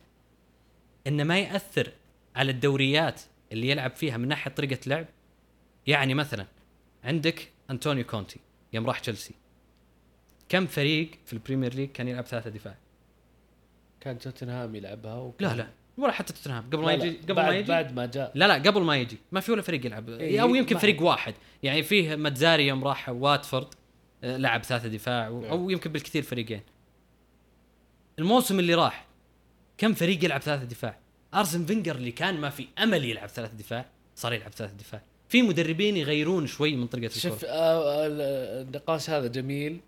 إنه ما يأثر على الدوريات اللي يلعب فيها من ناحية طريقة لعب. يعني مثلا عندك أنطونيو كونتي يوم راح تشيلسي. كم فريق في ال Premier League كان يلعب ثلاثة دفاع؟ كان توتنهام يلعبها وكان لا لا. ولا حتى توتنهام. قبل ما يجي لا، قبل ما يجي؟ بعد ما جاء. لا لا قبل ما يجي. ما في ولا فريق يلعب. إيه، أو يمكن فريق واحد. يعني فيه ماتزاري يوم راح واتفورد آه، لعب ثلاثة دفاع و- نعم. أو يمكن بالكثير فريقين. الموسم اللي راح كم فريق يلعب ثلاثة دفاع؟ أرسن فينجر اللي كان ما في أمل يلعب ثلاثة دفاع صار يلعب ثلاثة دفاع. في مدربين يغيرون شوي من طريقة شوف الكرة آه، ال- النقاش هذا جميل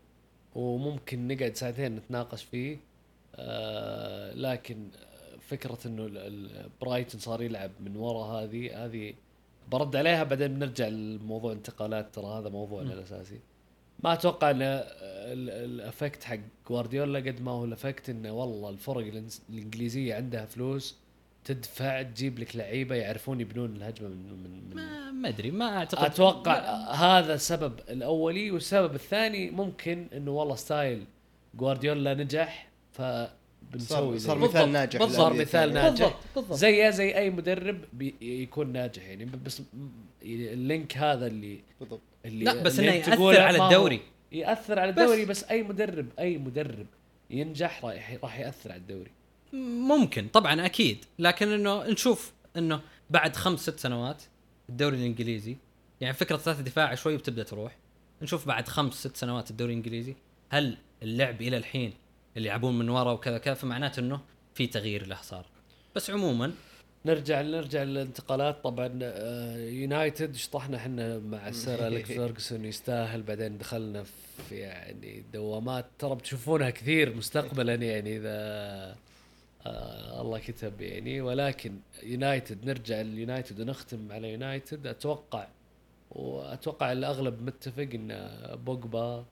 وممكن نقعد ساعتين نتناقش فيه آه، لكن فكرة إنه برايتون صار يلعب من ورا هذه هذه برد عليها بعدين بنرجع لموضوع انتقالات ترى هذا موضوعنا. الأساسي ما أتوقع إن ال- ال effect حق جوارديولا قد ما هو ال effect إنه والله الفرق الإنجليزية عندها فلوس تدفع تجيب لك لعيبة يعرفون يبنون الهجمة من من, ما ما أدري ما اعتقد أتوقع ما- هذا السبب الأولي والسبب الثاني ممكن إنه والله style جوارديولا نجح فبنسوي صار, صار. مثال ناجح بالضبط، صار مثال. ناجح. بالضبط بالضبط زيه زي أي مدرب بي يكون ناجح يعني بس ال link هذا اللي بالضبط اللي لا بس اللي إنه تقول يأثر على الدوري يأثر على بس. الدوري بس, أي مدرب أي مدرب ينجح راح راح يأثر على الدوري ممكن طبعا أكيد لكن إنه نشوف إنه بعد خمس ست سنوات الدوري الإنجليزي يعني فكرة ثلاثة دفاع شوي بتبدأ تروح نشوف بعد خمس ست سنوات الدوري الإنجليزي هل اللعب إلى الحين اللي يلعبون من ورا وكذا كذا فمعناته إنه في تغيير له صار. بس عموما نرجع نرجع للانتقالات. طبعا آه، يونايتد شطحنا إحنا مع السير <laughs> أليكس فيرجسون يستاهل. بعدين دخلنا في يعني دوامات ترى بتشوفونها كثير مستقبلا يعني إذا آه الله كتب يعني. ولكن يونايتد نرجع لليونايتد ونختم على يونايتد. أتوقع وأتوقع الأغلب متفق إن بوجبا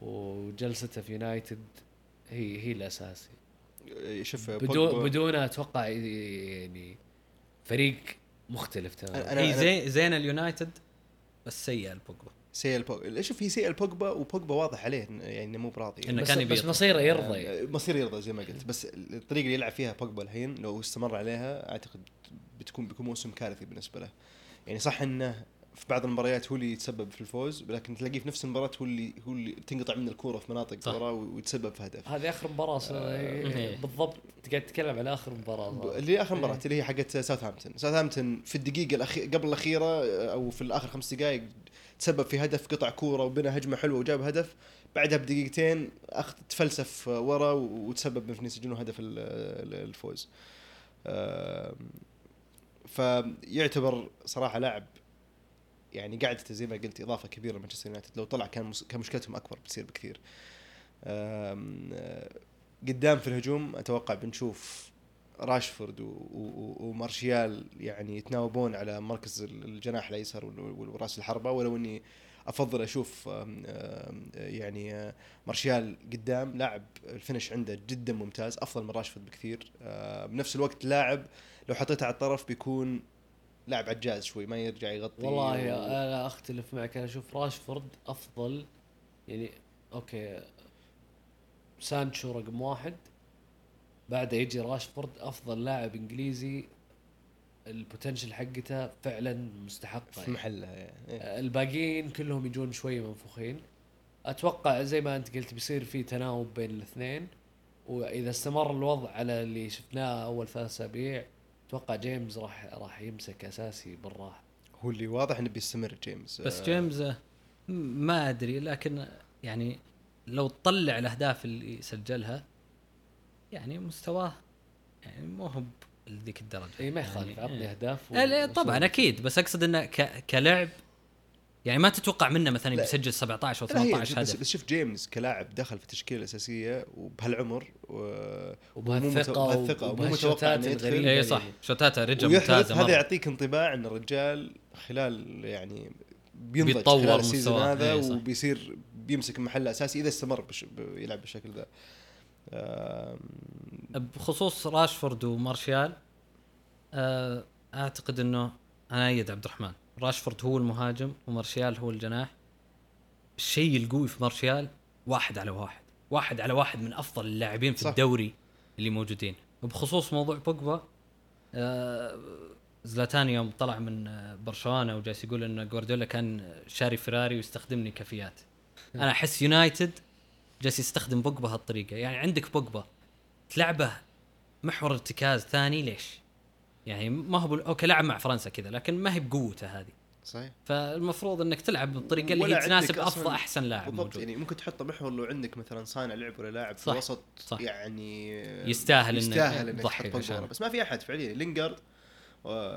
وجلسته في يونايتد هي هي الاساسي شوف بدون بوجبا- بدون أتوقع يعني فريق مختلف تماما. هي أنا- زي زين اليونايتد بس سيء البوجبا. سيء البوجبا شوف هي سيء البوجبا وبوجبا واضح عليه يعني انه مو براضي. إنه بس, كان بس. مصيره يرضى يعني. آه، مصير يرضى زي ما قلت. بس الطريقة اللي يلعب فيها بوجبا الحين لو استمر عليها أعتقد بتكون بيكون موسم كارثي بالنسبة له. يعني صح إنه في بعض المباريات هو اللي يتسبب في الفوز لكن تلاقيه في نفس المباراة هو اللي هو اللي تنقطع منه الكورة في مناطق صح. وراه ويتسبب في هدف هذه آخر مباراة س- إيه. بالضبط قاعد تتكلم على آخر مباراة. اللي آخر إيه. مباراه اللي هي حقت ساوثهامبتون ساوثهامبتون في الدقيقة الأخي... قبل الأخيرة أو في الآخر خمس دقائق تسبب في هدف قطع كورة وبنى هجمة حلوة وجاب هدف بعدها بدقيقتين أخ... تفلسف ورا وتسبب في يسجلون هدف ال- ال- الفوز فيعتبر صراحة لاعب يعني قاعدته زي ما قلت إضافة كبيرة لمانشستر يونايتد. لو طلع كان. كان مشكلتهم أكبر بتصير بكثير. آه، قدام في الهجوم أتوقع بنشوف راشفورد ومارشيال يعني يتناوبون على مركز الجناح الأيسر وراس الحربة. ولو إني أفضل أشوف يعني آه، مارشيال قدام. لاعب ال finish عنده جدا ممتاز أفضل من راشفورد بكثير. آه، بنفس الوقت لاعب لو حطيته على الطرف بيكون لاعب عجاز شوي ما يرجع يغطي. والله و- أنا أختلف معك. أنا أشوف راشفورد أفضل. يعني okay. سانشو رقم واحد. بعده يجي راشفورد أفضل لاعب إنجليزي. ال potential حقته فعلا مستحقة. في يعني. محله يعني إيه. الباقيين كلهم يجون شوي منفوخين. أتوقع زي ما أنت قلت بيصير في تناوب بين الاثنين. وإذا استمر الوضع على اللي شفناه أول ثلاث أسابيع أتوقع جيمس راح راح يمسك أساسي بالراحة هو اللي واضح إنه بيستمر جيمس بس جيمس آه، ما أدري لكن يعني لو تطلع الأهداف اللي سجلها يعني مستواه يعني مو هو لذيك الدرجة اي ما يخالف يعني عطني إيه. أهداف لا وصول. طبعا أكيد بس أقصد إنه ك... كلعب يعني ما تتوقع منه مثلا لا. بيسجل 17 أو لا هي 18 بس, هدف بس شوف جيمس كلاعب دخل في التشكيله الاساسيه وبهالعمر و... وبهالثقة متوقع وبهالشوتات. الغريبة اي صح شوتاته ويحرز ممتازة هذا يعطيك انطباع إن الرجال خلال يعني بينضج بيتطور خلال ال season. هذا إيه. وبيصير بيمسك محل أساسي إذا استمر بش... يلعب بالشكل ذا بخصوص راشفورد ومارشال آه، أعتقد إنه أنا أأيد عبد الرحمن. راشفورد هو المهاجم ومارشال هو الجناح. الشيء القوي في مارشال واحد على واحد. واحد على واحد من أفضل اللاعبين في صح. الدوري اللي موجودين. وبخصوص موضوع بوجبا آه، زلاتان يوم طلع من آه، برشلونة وجالس يقول إن جوارديولا كان شاري فيراري ويستخدمني كفيات. أنا أحس يونايتد جالس يستخدم بوجبا هالطريقة. يعني عندك بوجبا تلعبه محور ارتكاز ثاني ليش؟ يعني ما هو okay لعب مع فرنسا كذا لكن ما هي بقوته هذه. صحيح. فالمفروض إنك تلعب بالطريقة اللي هي تناسب أفضل أحسن لاعب بالضبط موجود. يعني ممكن تحطه محور لو عندك مثلا صانع لعب ولا لاعب في الوسط صح. يعني يستاهل إنك يستاهل إنك تضحي تحط. بس ما في أحد فعليا لينجارد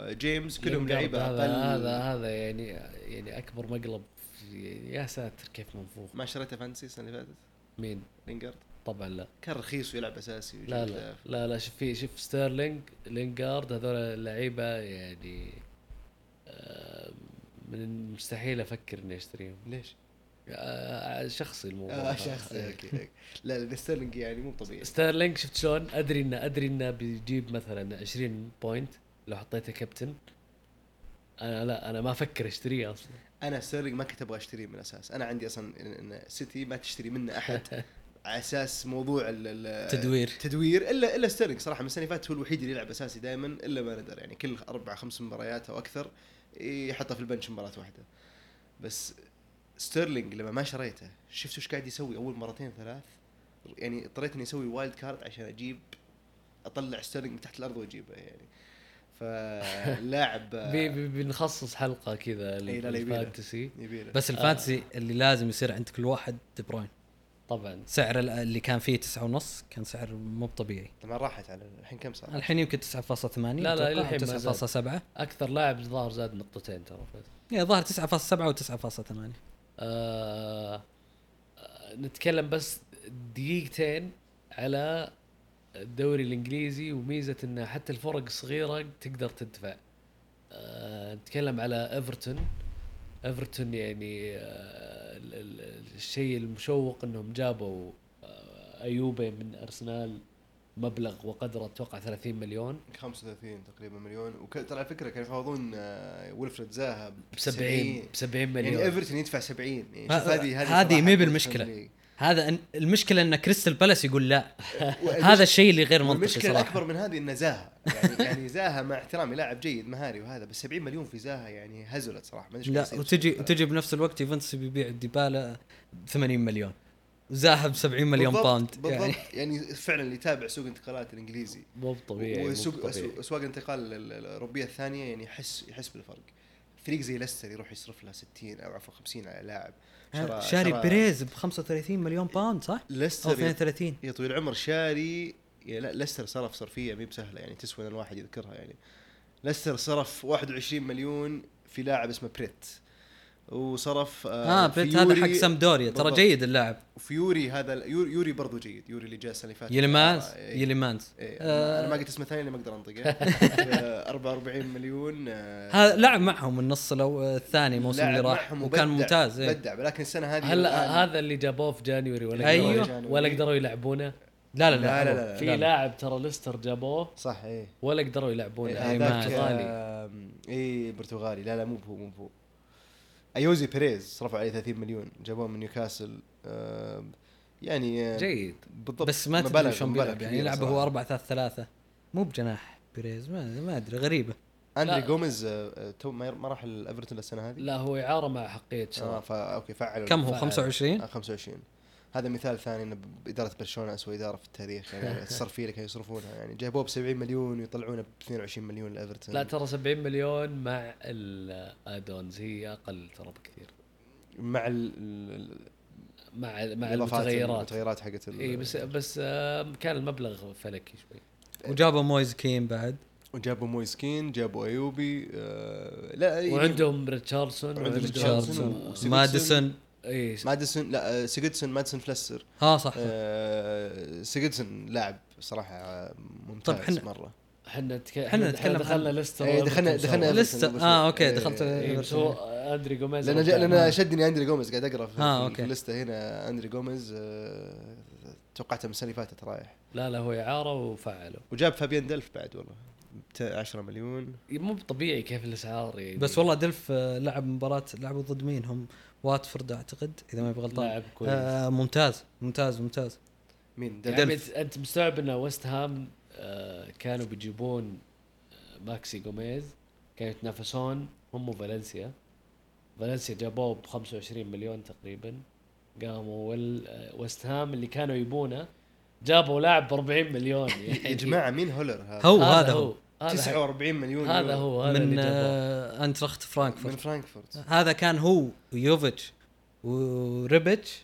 جيمس كلهم لينجارد لعيبة هذا أقل. هذا هذا يعني يعني أكبر مقلب يا ساتر كيف منفوخ ما شريته fantasy السنة اللي فاتت؟ مين؟ لينجارد. طبعا لا. كان رخيص ويلعب أساسي لا لا. لا لا شوف في شوف ستيرلينج لينجارد هذول اللعيبة يعني آه، من المستحيل أفكر إني أشتريهم. ليش؟ آه، شخصي الموضوع. آه شخصي okay okay. لا لا ستيرلينج يعني مو طبيعي. ستيرلينج شفت شلون؟ أدري إنه أدري إنه بيجيب مثلا 20 point لو حطيته كابتن أنا لا أنا ما أفكر أشتريه أصلا. أنا ستيرلينج ما كنت أبغى أشتريه من الأساس. أنا عندي أصلا سيتي ما تشتري منه أحد. <laughs> على أساس موضوع ال- ال- تدوير. تدوير. الا إلا ستيرلينج صراحة من السنة اللي فاتت هو الوحيد اللي يلعب أساسي دائما إلا ما ندر يعني كل أربع خمس مباريات أو أكثر يحطه في ال bench مباراة واحدة. بس ستيرلينج لما ما شريته شفت وش قاعد يسوي أول مرتين ثلاث؟ يعني اضطريت إني أسوي wild card عشان أجيب أطلع ستيرلينج من تحت الأرض وأجيبه يعني. فلاعب <laughs> بنخصص حلقة كذا. ال fantasy يبيله. بس ال fantasy اللي لازم يصير عند كل واحد دي بروين. طبعا سعر ال- اللي كان فيه تسعة ونص كان سعر مو طبيعي طبعا راحت على الحين كم صار؟ الحين يمكن 9.8 لا، لا، الحين ما زاد. 9.7 أكثر لاعب ظهر زاد نقطتين ترى. يعني ظهر 9.7 و 9.8 آه نتكلم بس دقيقتين على الدوري الإنجليزي وميزة إن حتى الفرق الصغيره تقدر تدفع آه نتكلم على إيفرتون إيفرتون يعني آه ال- ال- الشيء المشوق إنهم جابوا آه أيوبي من أرسنال مبلغ وقدره أتوقع 30 مليون. 35 تقريبا مليون. وترى على فكرة كانوا يفاوضون آه، ويلفريد زاها ب 70 ب 70 مليون. يعني إيفرتون يدفع 70 يعني هذه هذه هذه بالمشكلة. فاميلي. هذا أن- المشكلة إن كريستال بالاس يقول لا. <laughs> هذا الشيء اللي غير منطقي والمشكلة صراحة. الأكبر من هذه انه زاها. يعني يعني زاها مع احترامي لاعب جيد مهاري وهذا بس 70 مليون في زاها يعني هزلت صراحة. ما أدري لا وتجي وتجي بنفس الوقت يوفنتوس بيبيع ديبالا ب 80 مليون. وزاها ب 70 مليون بالضبط- باوند. بالضبط. يعني <laughs> يعني, فعلا اللي يتابع سوق الانتقالات الإنجليزي. مو طبيعي وسوق اسواق الانتقال ال- ال- الأوروبية الثانية يعني يحس يحس بالفرق. فريق زي ليستر يروح يصرف له 60 أو عفوا 50 على لاعب. شاري شرى- بيريز ب 35 مليون باوند صح؟ أو ليستر 32 يا طويل العمر شاري. لا ليستر صرف صرفية مي بسهلة يعني تسوى إن الواحد يذكرها يعني. ليستر صرف 21 مليون في لاعب اسمه بريت. وصرف آه بريت هذا حق سامدوريا ترى. جيد اللاعب وفيوري هذا يوري, يوري برضو جيد يوري اللي جاء السنة اللي فاتت تيليمانز آه، إيه. تيليمانز إيه آه. أنا ما قلت اسمه ثاني ما أقدر أنطقه <laughs> آه، 44 مليون آه، هذا لعب معهم النص لو الثاني الموسم اللي لعب راح معهم وكان ممتاز إيه. بدع ولكن السنة هذه هلا هذا اللي جابوه في January ولا. قدروا ولا قدروا يلعبونه لا لا لا، لا, لا، لا, لا. في لاعب ترى ليستر جابوه صح إيه ولا قدروا يلعبونه إيه، هذاك برتغالي اي برتغالي لا لا مو هو مو هو أيوزي بيريز صرفوا عليه 30 مليون جابوه من نيوكاسل يعني آه، جيد. بالضبط بس ما تدري شلون بيلعب يعني كبيرة يلعب هو صراحة. 4 3 3 مو بجناح بيريز ما, ما أدري غريبة. أندري. جوميز آه، آه، تو ما راح الإيفرتون السنة هذه؟ لا هو اعاره مع أحقية آه شراء فا okay فعلوا كم هو؟ فعل. 25 آه 25 هذا مثال ثاني إن إدارة برشلونة اسوء إدارة في التاريخ. يعني <laughs> الصرفية اللي كانوا يصرفونها. يعني جابوه ب 70 مليون ويطلعونه ب 22 مليون لإيفرتون. لا ترى 70 مليون مع ال add-ons هي أقل ترى بكثير. مع ال- مع مع المتغيرات. المتغيرات حقت اي بس بس آه، كان المبلغ فلكي شوي. وجابوا مويز كين بعد. وجابوا مويز كين جابوا أيوبي آه لا يعني وعندهم ريتشاردسون وعندهم ريتشاردسون. ماديسون. اي ماديسون لا آه، سيجوردسون ماديسون فليستر آه صح. آه سيجوردسون لاعب صراحة آه، ممتاز طب حنا- مرة. إحنا إحنا نتكلم دخلنا عن- ليستر إيه، دخلنا- دخلنا. لسه آه okay إيه، دخلت بس هو أندري جوميز لأن. لأن شدني أندري جوميز قاعد أقرأ في, آه، في, اللسته هنا أندري جوميز آه توقعته من السنة اللي فاتت رايح. لا لا هو اعاره وفعله. وجاب فابيان دلف بعد والله بت- 10 مليون. مو طبيعي كيف الأسعار يعني. بس والله دلف آه، لعب مباراه لعبوا ضد مين هم؟ واتفورد أعتقد إذا ما غلطان. لاعب كويس. آه ممتاز ممتاز ممتاز. مين؟ دلف يعني انت أنت مستوعب إن ويست هام آه، كانوا بيجيبون آه، ماكسي جوميز كانوا يتنافسون هم وفالنسيا. فالنسيا جابوه ب 25 مليون تقريبا. قاموا وال- آه، ويست هام اللي كانوا يبونه جابوا لاعب ب 40 مليون. <laughs> يا يعني جماعة مين هولر هذا؟ هو هذا هو. هذا 49 مليون هذا يورو. هو هذا من آه آينتراخت من فرانكفورت. فرانكفورت هذا كان هو ويوفيتش وريبتش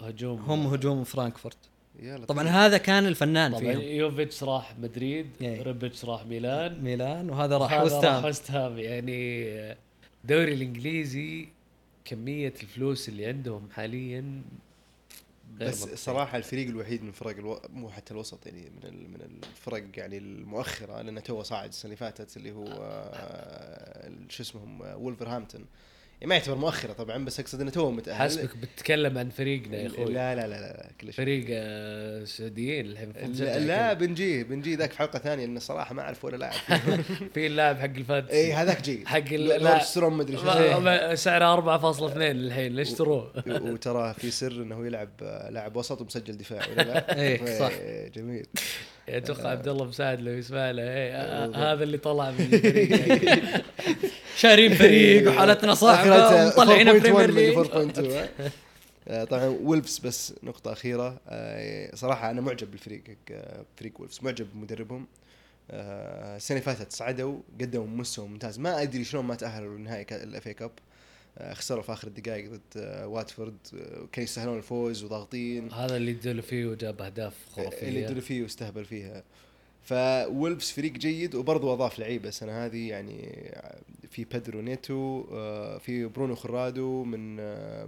هجوم. هم هجوم فرانكفورت. يلا طبعا هذا كان الفنان طبعا فيهم. يوفيتش راح مدريد إيه. ريبتش راح ميلان. ميلان وهذا راح هذا وست راح يعني الدوري الإنجليزي كمية الفلوس اللي عندهم حاليا بس منطقية. صراحة الفريق الوحيد من فرق ألو... مو حتى الوسط يعني من ال... من الفرق يعني المؤخرة لأنه تو صاعد السنة اللي فاتت اللي هو آه، شو اسمهم آه، وولفرهامبتون يعني ما يعتبر مؤخرة طبعا بس أقصد إنه تو متأهل. حسبك بتتكلم عن فريقنا يا أخوي. لا لا لا لا كل شيء فريق آه، سعوديين الحين لا, لا بنجيه بنجيه ذاك في حلقة ثانية لأنه صراحة ما أعرف ولا لاعب <laughs> في اللاعب حق ال fantasy اي هذاك جيد. حق لا. ستروم مدري شو سعره 4.2 الحين ليش اشتروه؟ وترى في سر إنه يلعب آه، لاعب وسط ومسجل دفاع ولا لا؟ <laughs> إيه، صح. جميل. أتوقع عبد الله مساعد لو يسمع له. إيه، آه،. هذا اللي طلع من الفريق. <laughs> شارين فريق وحالتنا <laughs> صعبة ومطلعين 4.1 Premier League 4.2 ها؟ طبعا وولفز بس نقطة أخيرة. آه، صراحة أنا معجب بالفريق حق فريق وولفز معجب بمدربهم. آه، السنة اللي فاتت صعدوا قدموا مستوى ممتاز. ما أدري شلون ما تأهلوا لنهائي ال FA Cup خسروا في آخر الدقائق ضد واتفورد آه، كانوا يستاهلون الفوز وضاغطين. هذا اللي ادوا فيه وجاب أهداف اللي خرافيه يدري فيه واستهبل فيها. فولفز فريق جيد وبرضه أضاف لعيبة السنة هذه يعني في بيدرو نيتو آه، في برونو خرادو من آه،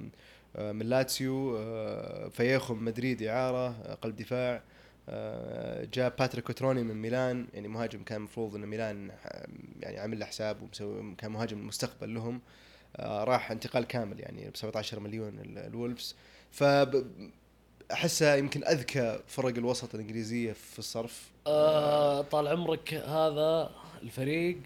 من لاتسيو آه، فياخو من مدريد إعارة قلب دفاع جاء باتريك كوتروني من ميلان يعني مهاجم كان المفروض إن ميلان يعني عامل له حساب ومسوي كان مهاجم المستقبل لهم راح انتقال كامل يعني ب 17 مليون ال- الولفز. ف أحسها يمكن أذكى فرق الوسط الإنجليزية في الصرف. آه طال عمرك هذا الفريق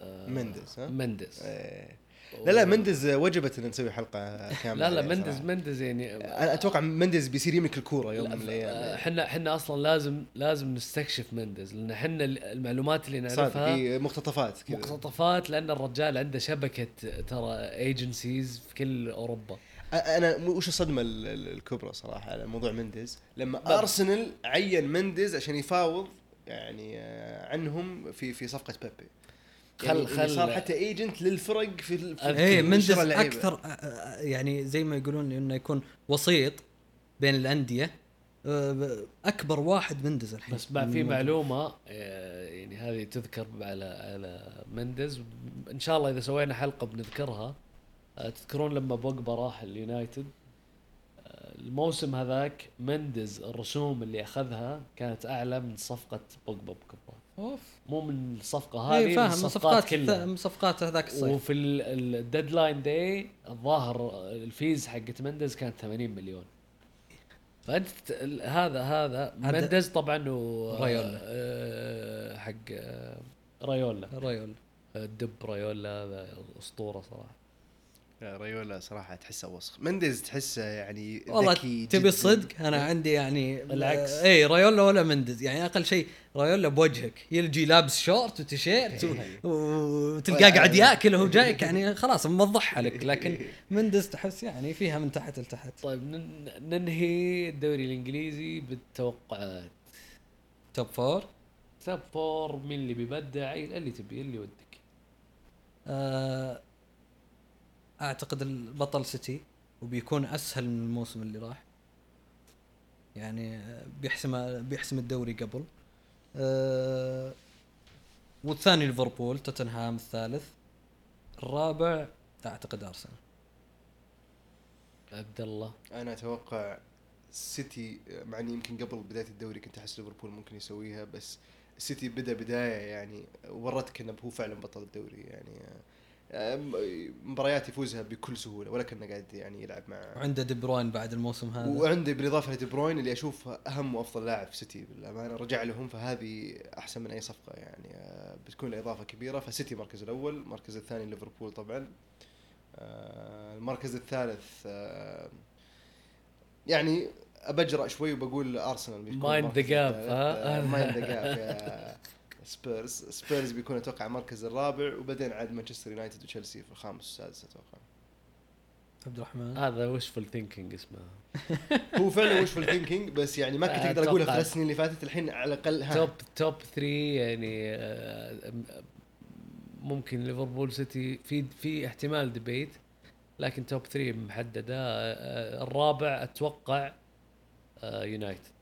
آه مندز ها؟ مندز. إيه. لا لا مندز وجبت أن نسوي حلقة كاملة. لا لا مندز. مندز يعني أنا أتوقع مندز بيصير يملك الكورة يوم من آه، الأيام إحنا إحنا أصلا لازم لازم نستكشف مندز لأن إحنا المعلومات اللي صادق نعرفها في مقتطفات كذا. مقتطفات لأن الرجال عنده شبكة ترى agencies في كل أوروبا. أنا وش الصدمة ال- ال- الكبرى صراحة على موضوع مندز لما. أرسنال عين مندز عشان يفاوض يعني آه، عنهم في في صفقة بيبي يعني خل- خل خل- صار حتى agent للفرق في, ال- في إيه في مندز. أكثر آه، آه، يعني زي ما يقولون إنه يكون وسيط بين الأندية أكبر واحد مندز الحين بس في. معلومة يعني هذه تذكر على على مندز إن شاء الله إذا سوينا حلقة بنذكرها تذكرون لما بوجبا راح اليونايتد؟ آه، الموسم هذاك مندز الرسوم اللي أخذها كانت أعلى من صفقة بوجبا بكبرها أوف. مو من الصفقة هذه إيه من فاهم الصفقات صفقات كلها. من صفقات هذاك الصيف. وفي ال deadline day الظاهر ال fees حقت مندز كانت 80 مليون. فأنت هذا هذا مندز طبعا و رايولا. آه، حق آه، رايولا رايولا الدب رايولا هذا أسطورة صراحة. رايولا صراحة تحسه وسخ. مندز تحسه يعني والله ذكي تبي. الصدق؟ أنا عندي يعني بالعكس. اي رايولا ولا مندز يعني أقل شيء رايولا بوجهك. يجي لابس شورت وتيشيرت و- <laughs> وتلقاه قاعد ياكل وهو جايك يعني خلاص موضحها لك. لكن <laughs> مندز تحس يعني فيها من تحت لتحت. طيب نن- ننهي الدوري الإنجليزي بالتوقعات. top four top four مين اللي بيبدع اللي تبي اللي ودك. آه، أعتقد البطل سيتي وبيكون أسهل من الموسم اللي راح. يعني آه، بيحسم بيحسم الدوري قبل. آه، والثاني ليفربول توتنهام الثالث. الرابع أعتقد أرسنال. عبد الله. أنا أتوقع سيتي مع إني يمكن قبل بداية الدوري كنت أحس ليفربول ممكن يسويها بس السيتي بدأ بداية يعني ورتك إنه هو فعلا بطل الدوري يعني آه، مباريات يفوزها بكل سهولة ولا كانه قاعد يعني يلعب مع وعنده دي بروين بعد الموسم هذا وعنده بالإضافة لدي بروين اللي اشوفه أهم وأفضل لاعب في سيتي بالأمانة رجع لهم فهذه أحسن من أي صفقة يعني آه، بتكون إضافة كبيرة فسيتي المركز الأول المركز الثاني ليفربول طبعا آه، المركز الثالث آه، يعني أبتجرأ شوي وبقول أرسنال الثالث. ها؟ آه، mind the gap Spurs Spurs بيكون أتوقع المركز الرابع وبعدين عاد مانشستر يونايتد وتشيلسي في الخامس والسادس أتوقع. عبد الرحمن؟ هذا wishful thinking اسمه. <laughs> هو فعلا wishful thinking بس يعني ما كنت آه، أقدر اقولها. الثلاث سنين اللي فاتت الحين على الأقل top top 3 يعني آه، ممكن ليفربول سيتي. في في احتمال debate لكن top 3 محددة. آه، الرابع أتوقع يونايتد.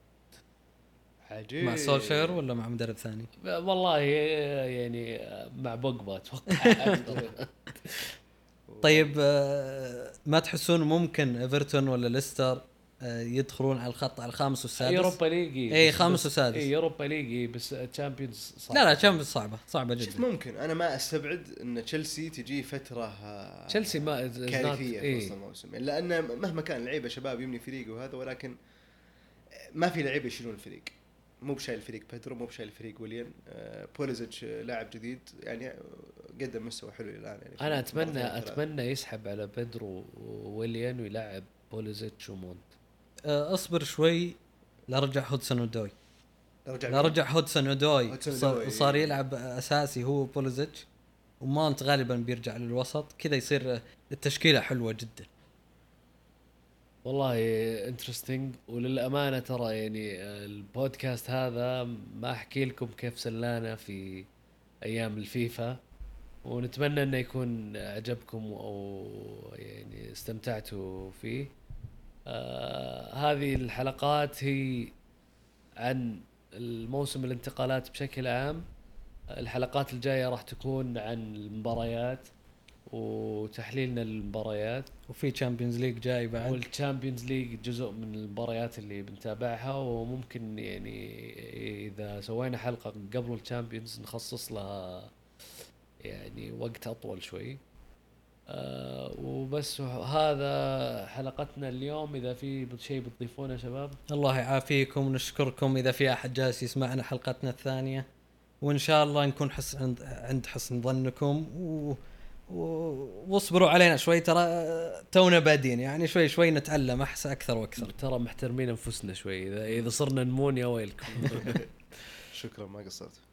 عجيب مع سولشير ولا مع مدرب ثاني؟ والله يعني مع بوجبا أتوقع. <laughs> طيب آه، ما تحسون ممكن إيفرتون ولا ليستر آه، يدخلون على الخط على الخامس والسادس؟ Europa League إيه، بس- خامس وسادس. اي Europa League بس Champions صعب لا لا Champions صعبة صعبة شوف جدا ممكن أنا ما أستبعد إن تشيلسي تجي فترة آه، تشيلسي ما كارثية في إيه. وسط الموسم لأن مهما كان لعيبة شباب يبني فريق وهذا ولكن ما في لعيبة يشيلون الفريق مو بشايل الفريق بيدرو مو بشايل الفريق ويليان آه، بوليزيتش لاعب جديد يعني قدم مستوى حلو الآن يعني أنا اتمنى. أتمنى يسحب على بيدرو وويليان ويلعب بوليزيتش وماونت. آه، أصبر شوي لا رجع هودسون أودوي لا رجع هودسون أودوي هودسون صار, أودوي. صار يلعب أساسي هو بوليزيتش وماونت غالبا بيرجع للوسط. كذا يصير التشكيله حلوة جدا. والله interesting وللأمانة ترى يعني البودكاست هذا ما أحكي لكم كيف سلانا في أيام الفيفا. ونتمنى إنه يكون عجبكم أو يعني استمتعتوا فيه. آه هذه الحلقات هي عن الموسم الانتقالات بشكل عام. الحلقات الجاية راح تكون عن المباريات. وتحليلنا للمباريات. وفي Champions League جاي بعد. وال Champions League جزء من المباريات اللي بنتابعها وممكن يعني إذا سوينا حلقة قبل ال Champions نخصص لها يعني وقت أطول شوي. آه وبس هذا حلقتنا اليوم. إذا في شيء بتضيفونه شباب؟ الله يعافيكم. ونشكركم إذا في أحد جالس يسمعنا حلقتنا الثانية وإن شاء الله نكون حس عند حسن ظنكم. و... و... واصبروا علينا شوي ترى تونا بادين يعني شوي شوي نتعلم أحسن أكثر وأكثر. ترى محترمين أنفسنا شوي اذا إذا صرنا نمون يا ويلكم. <laughs> شكرا ما قصرت.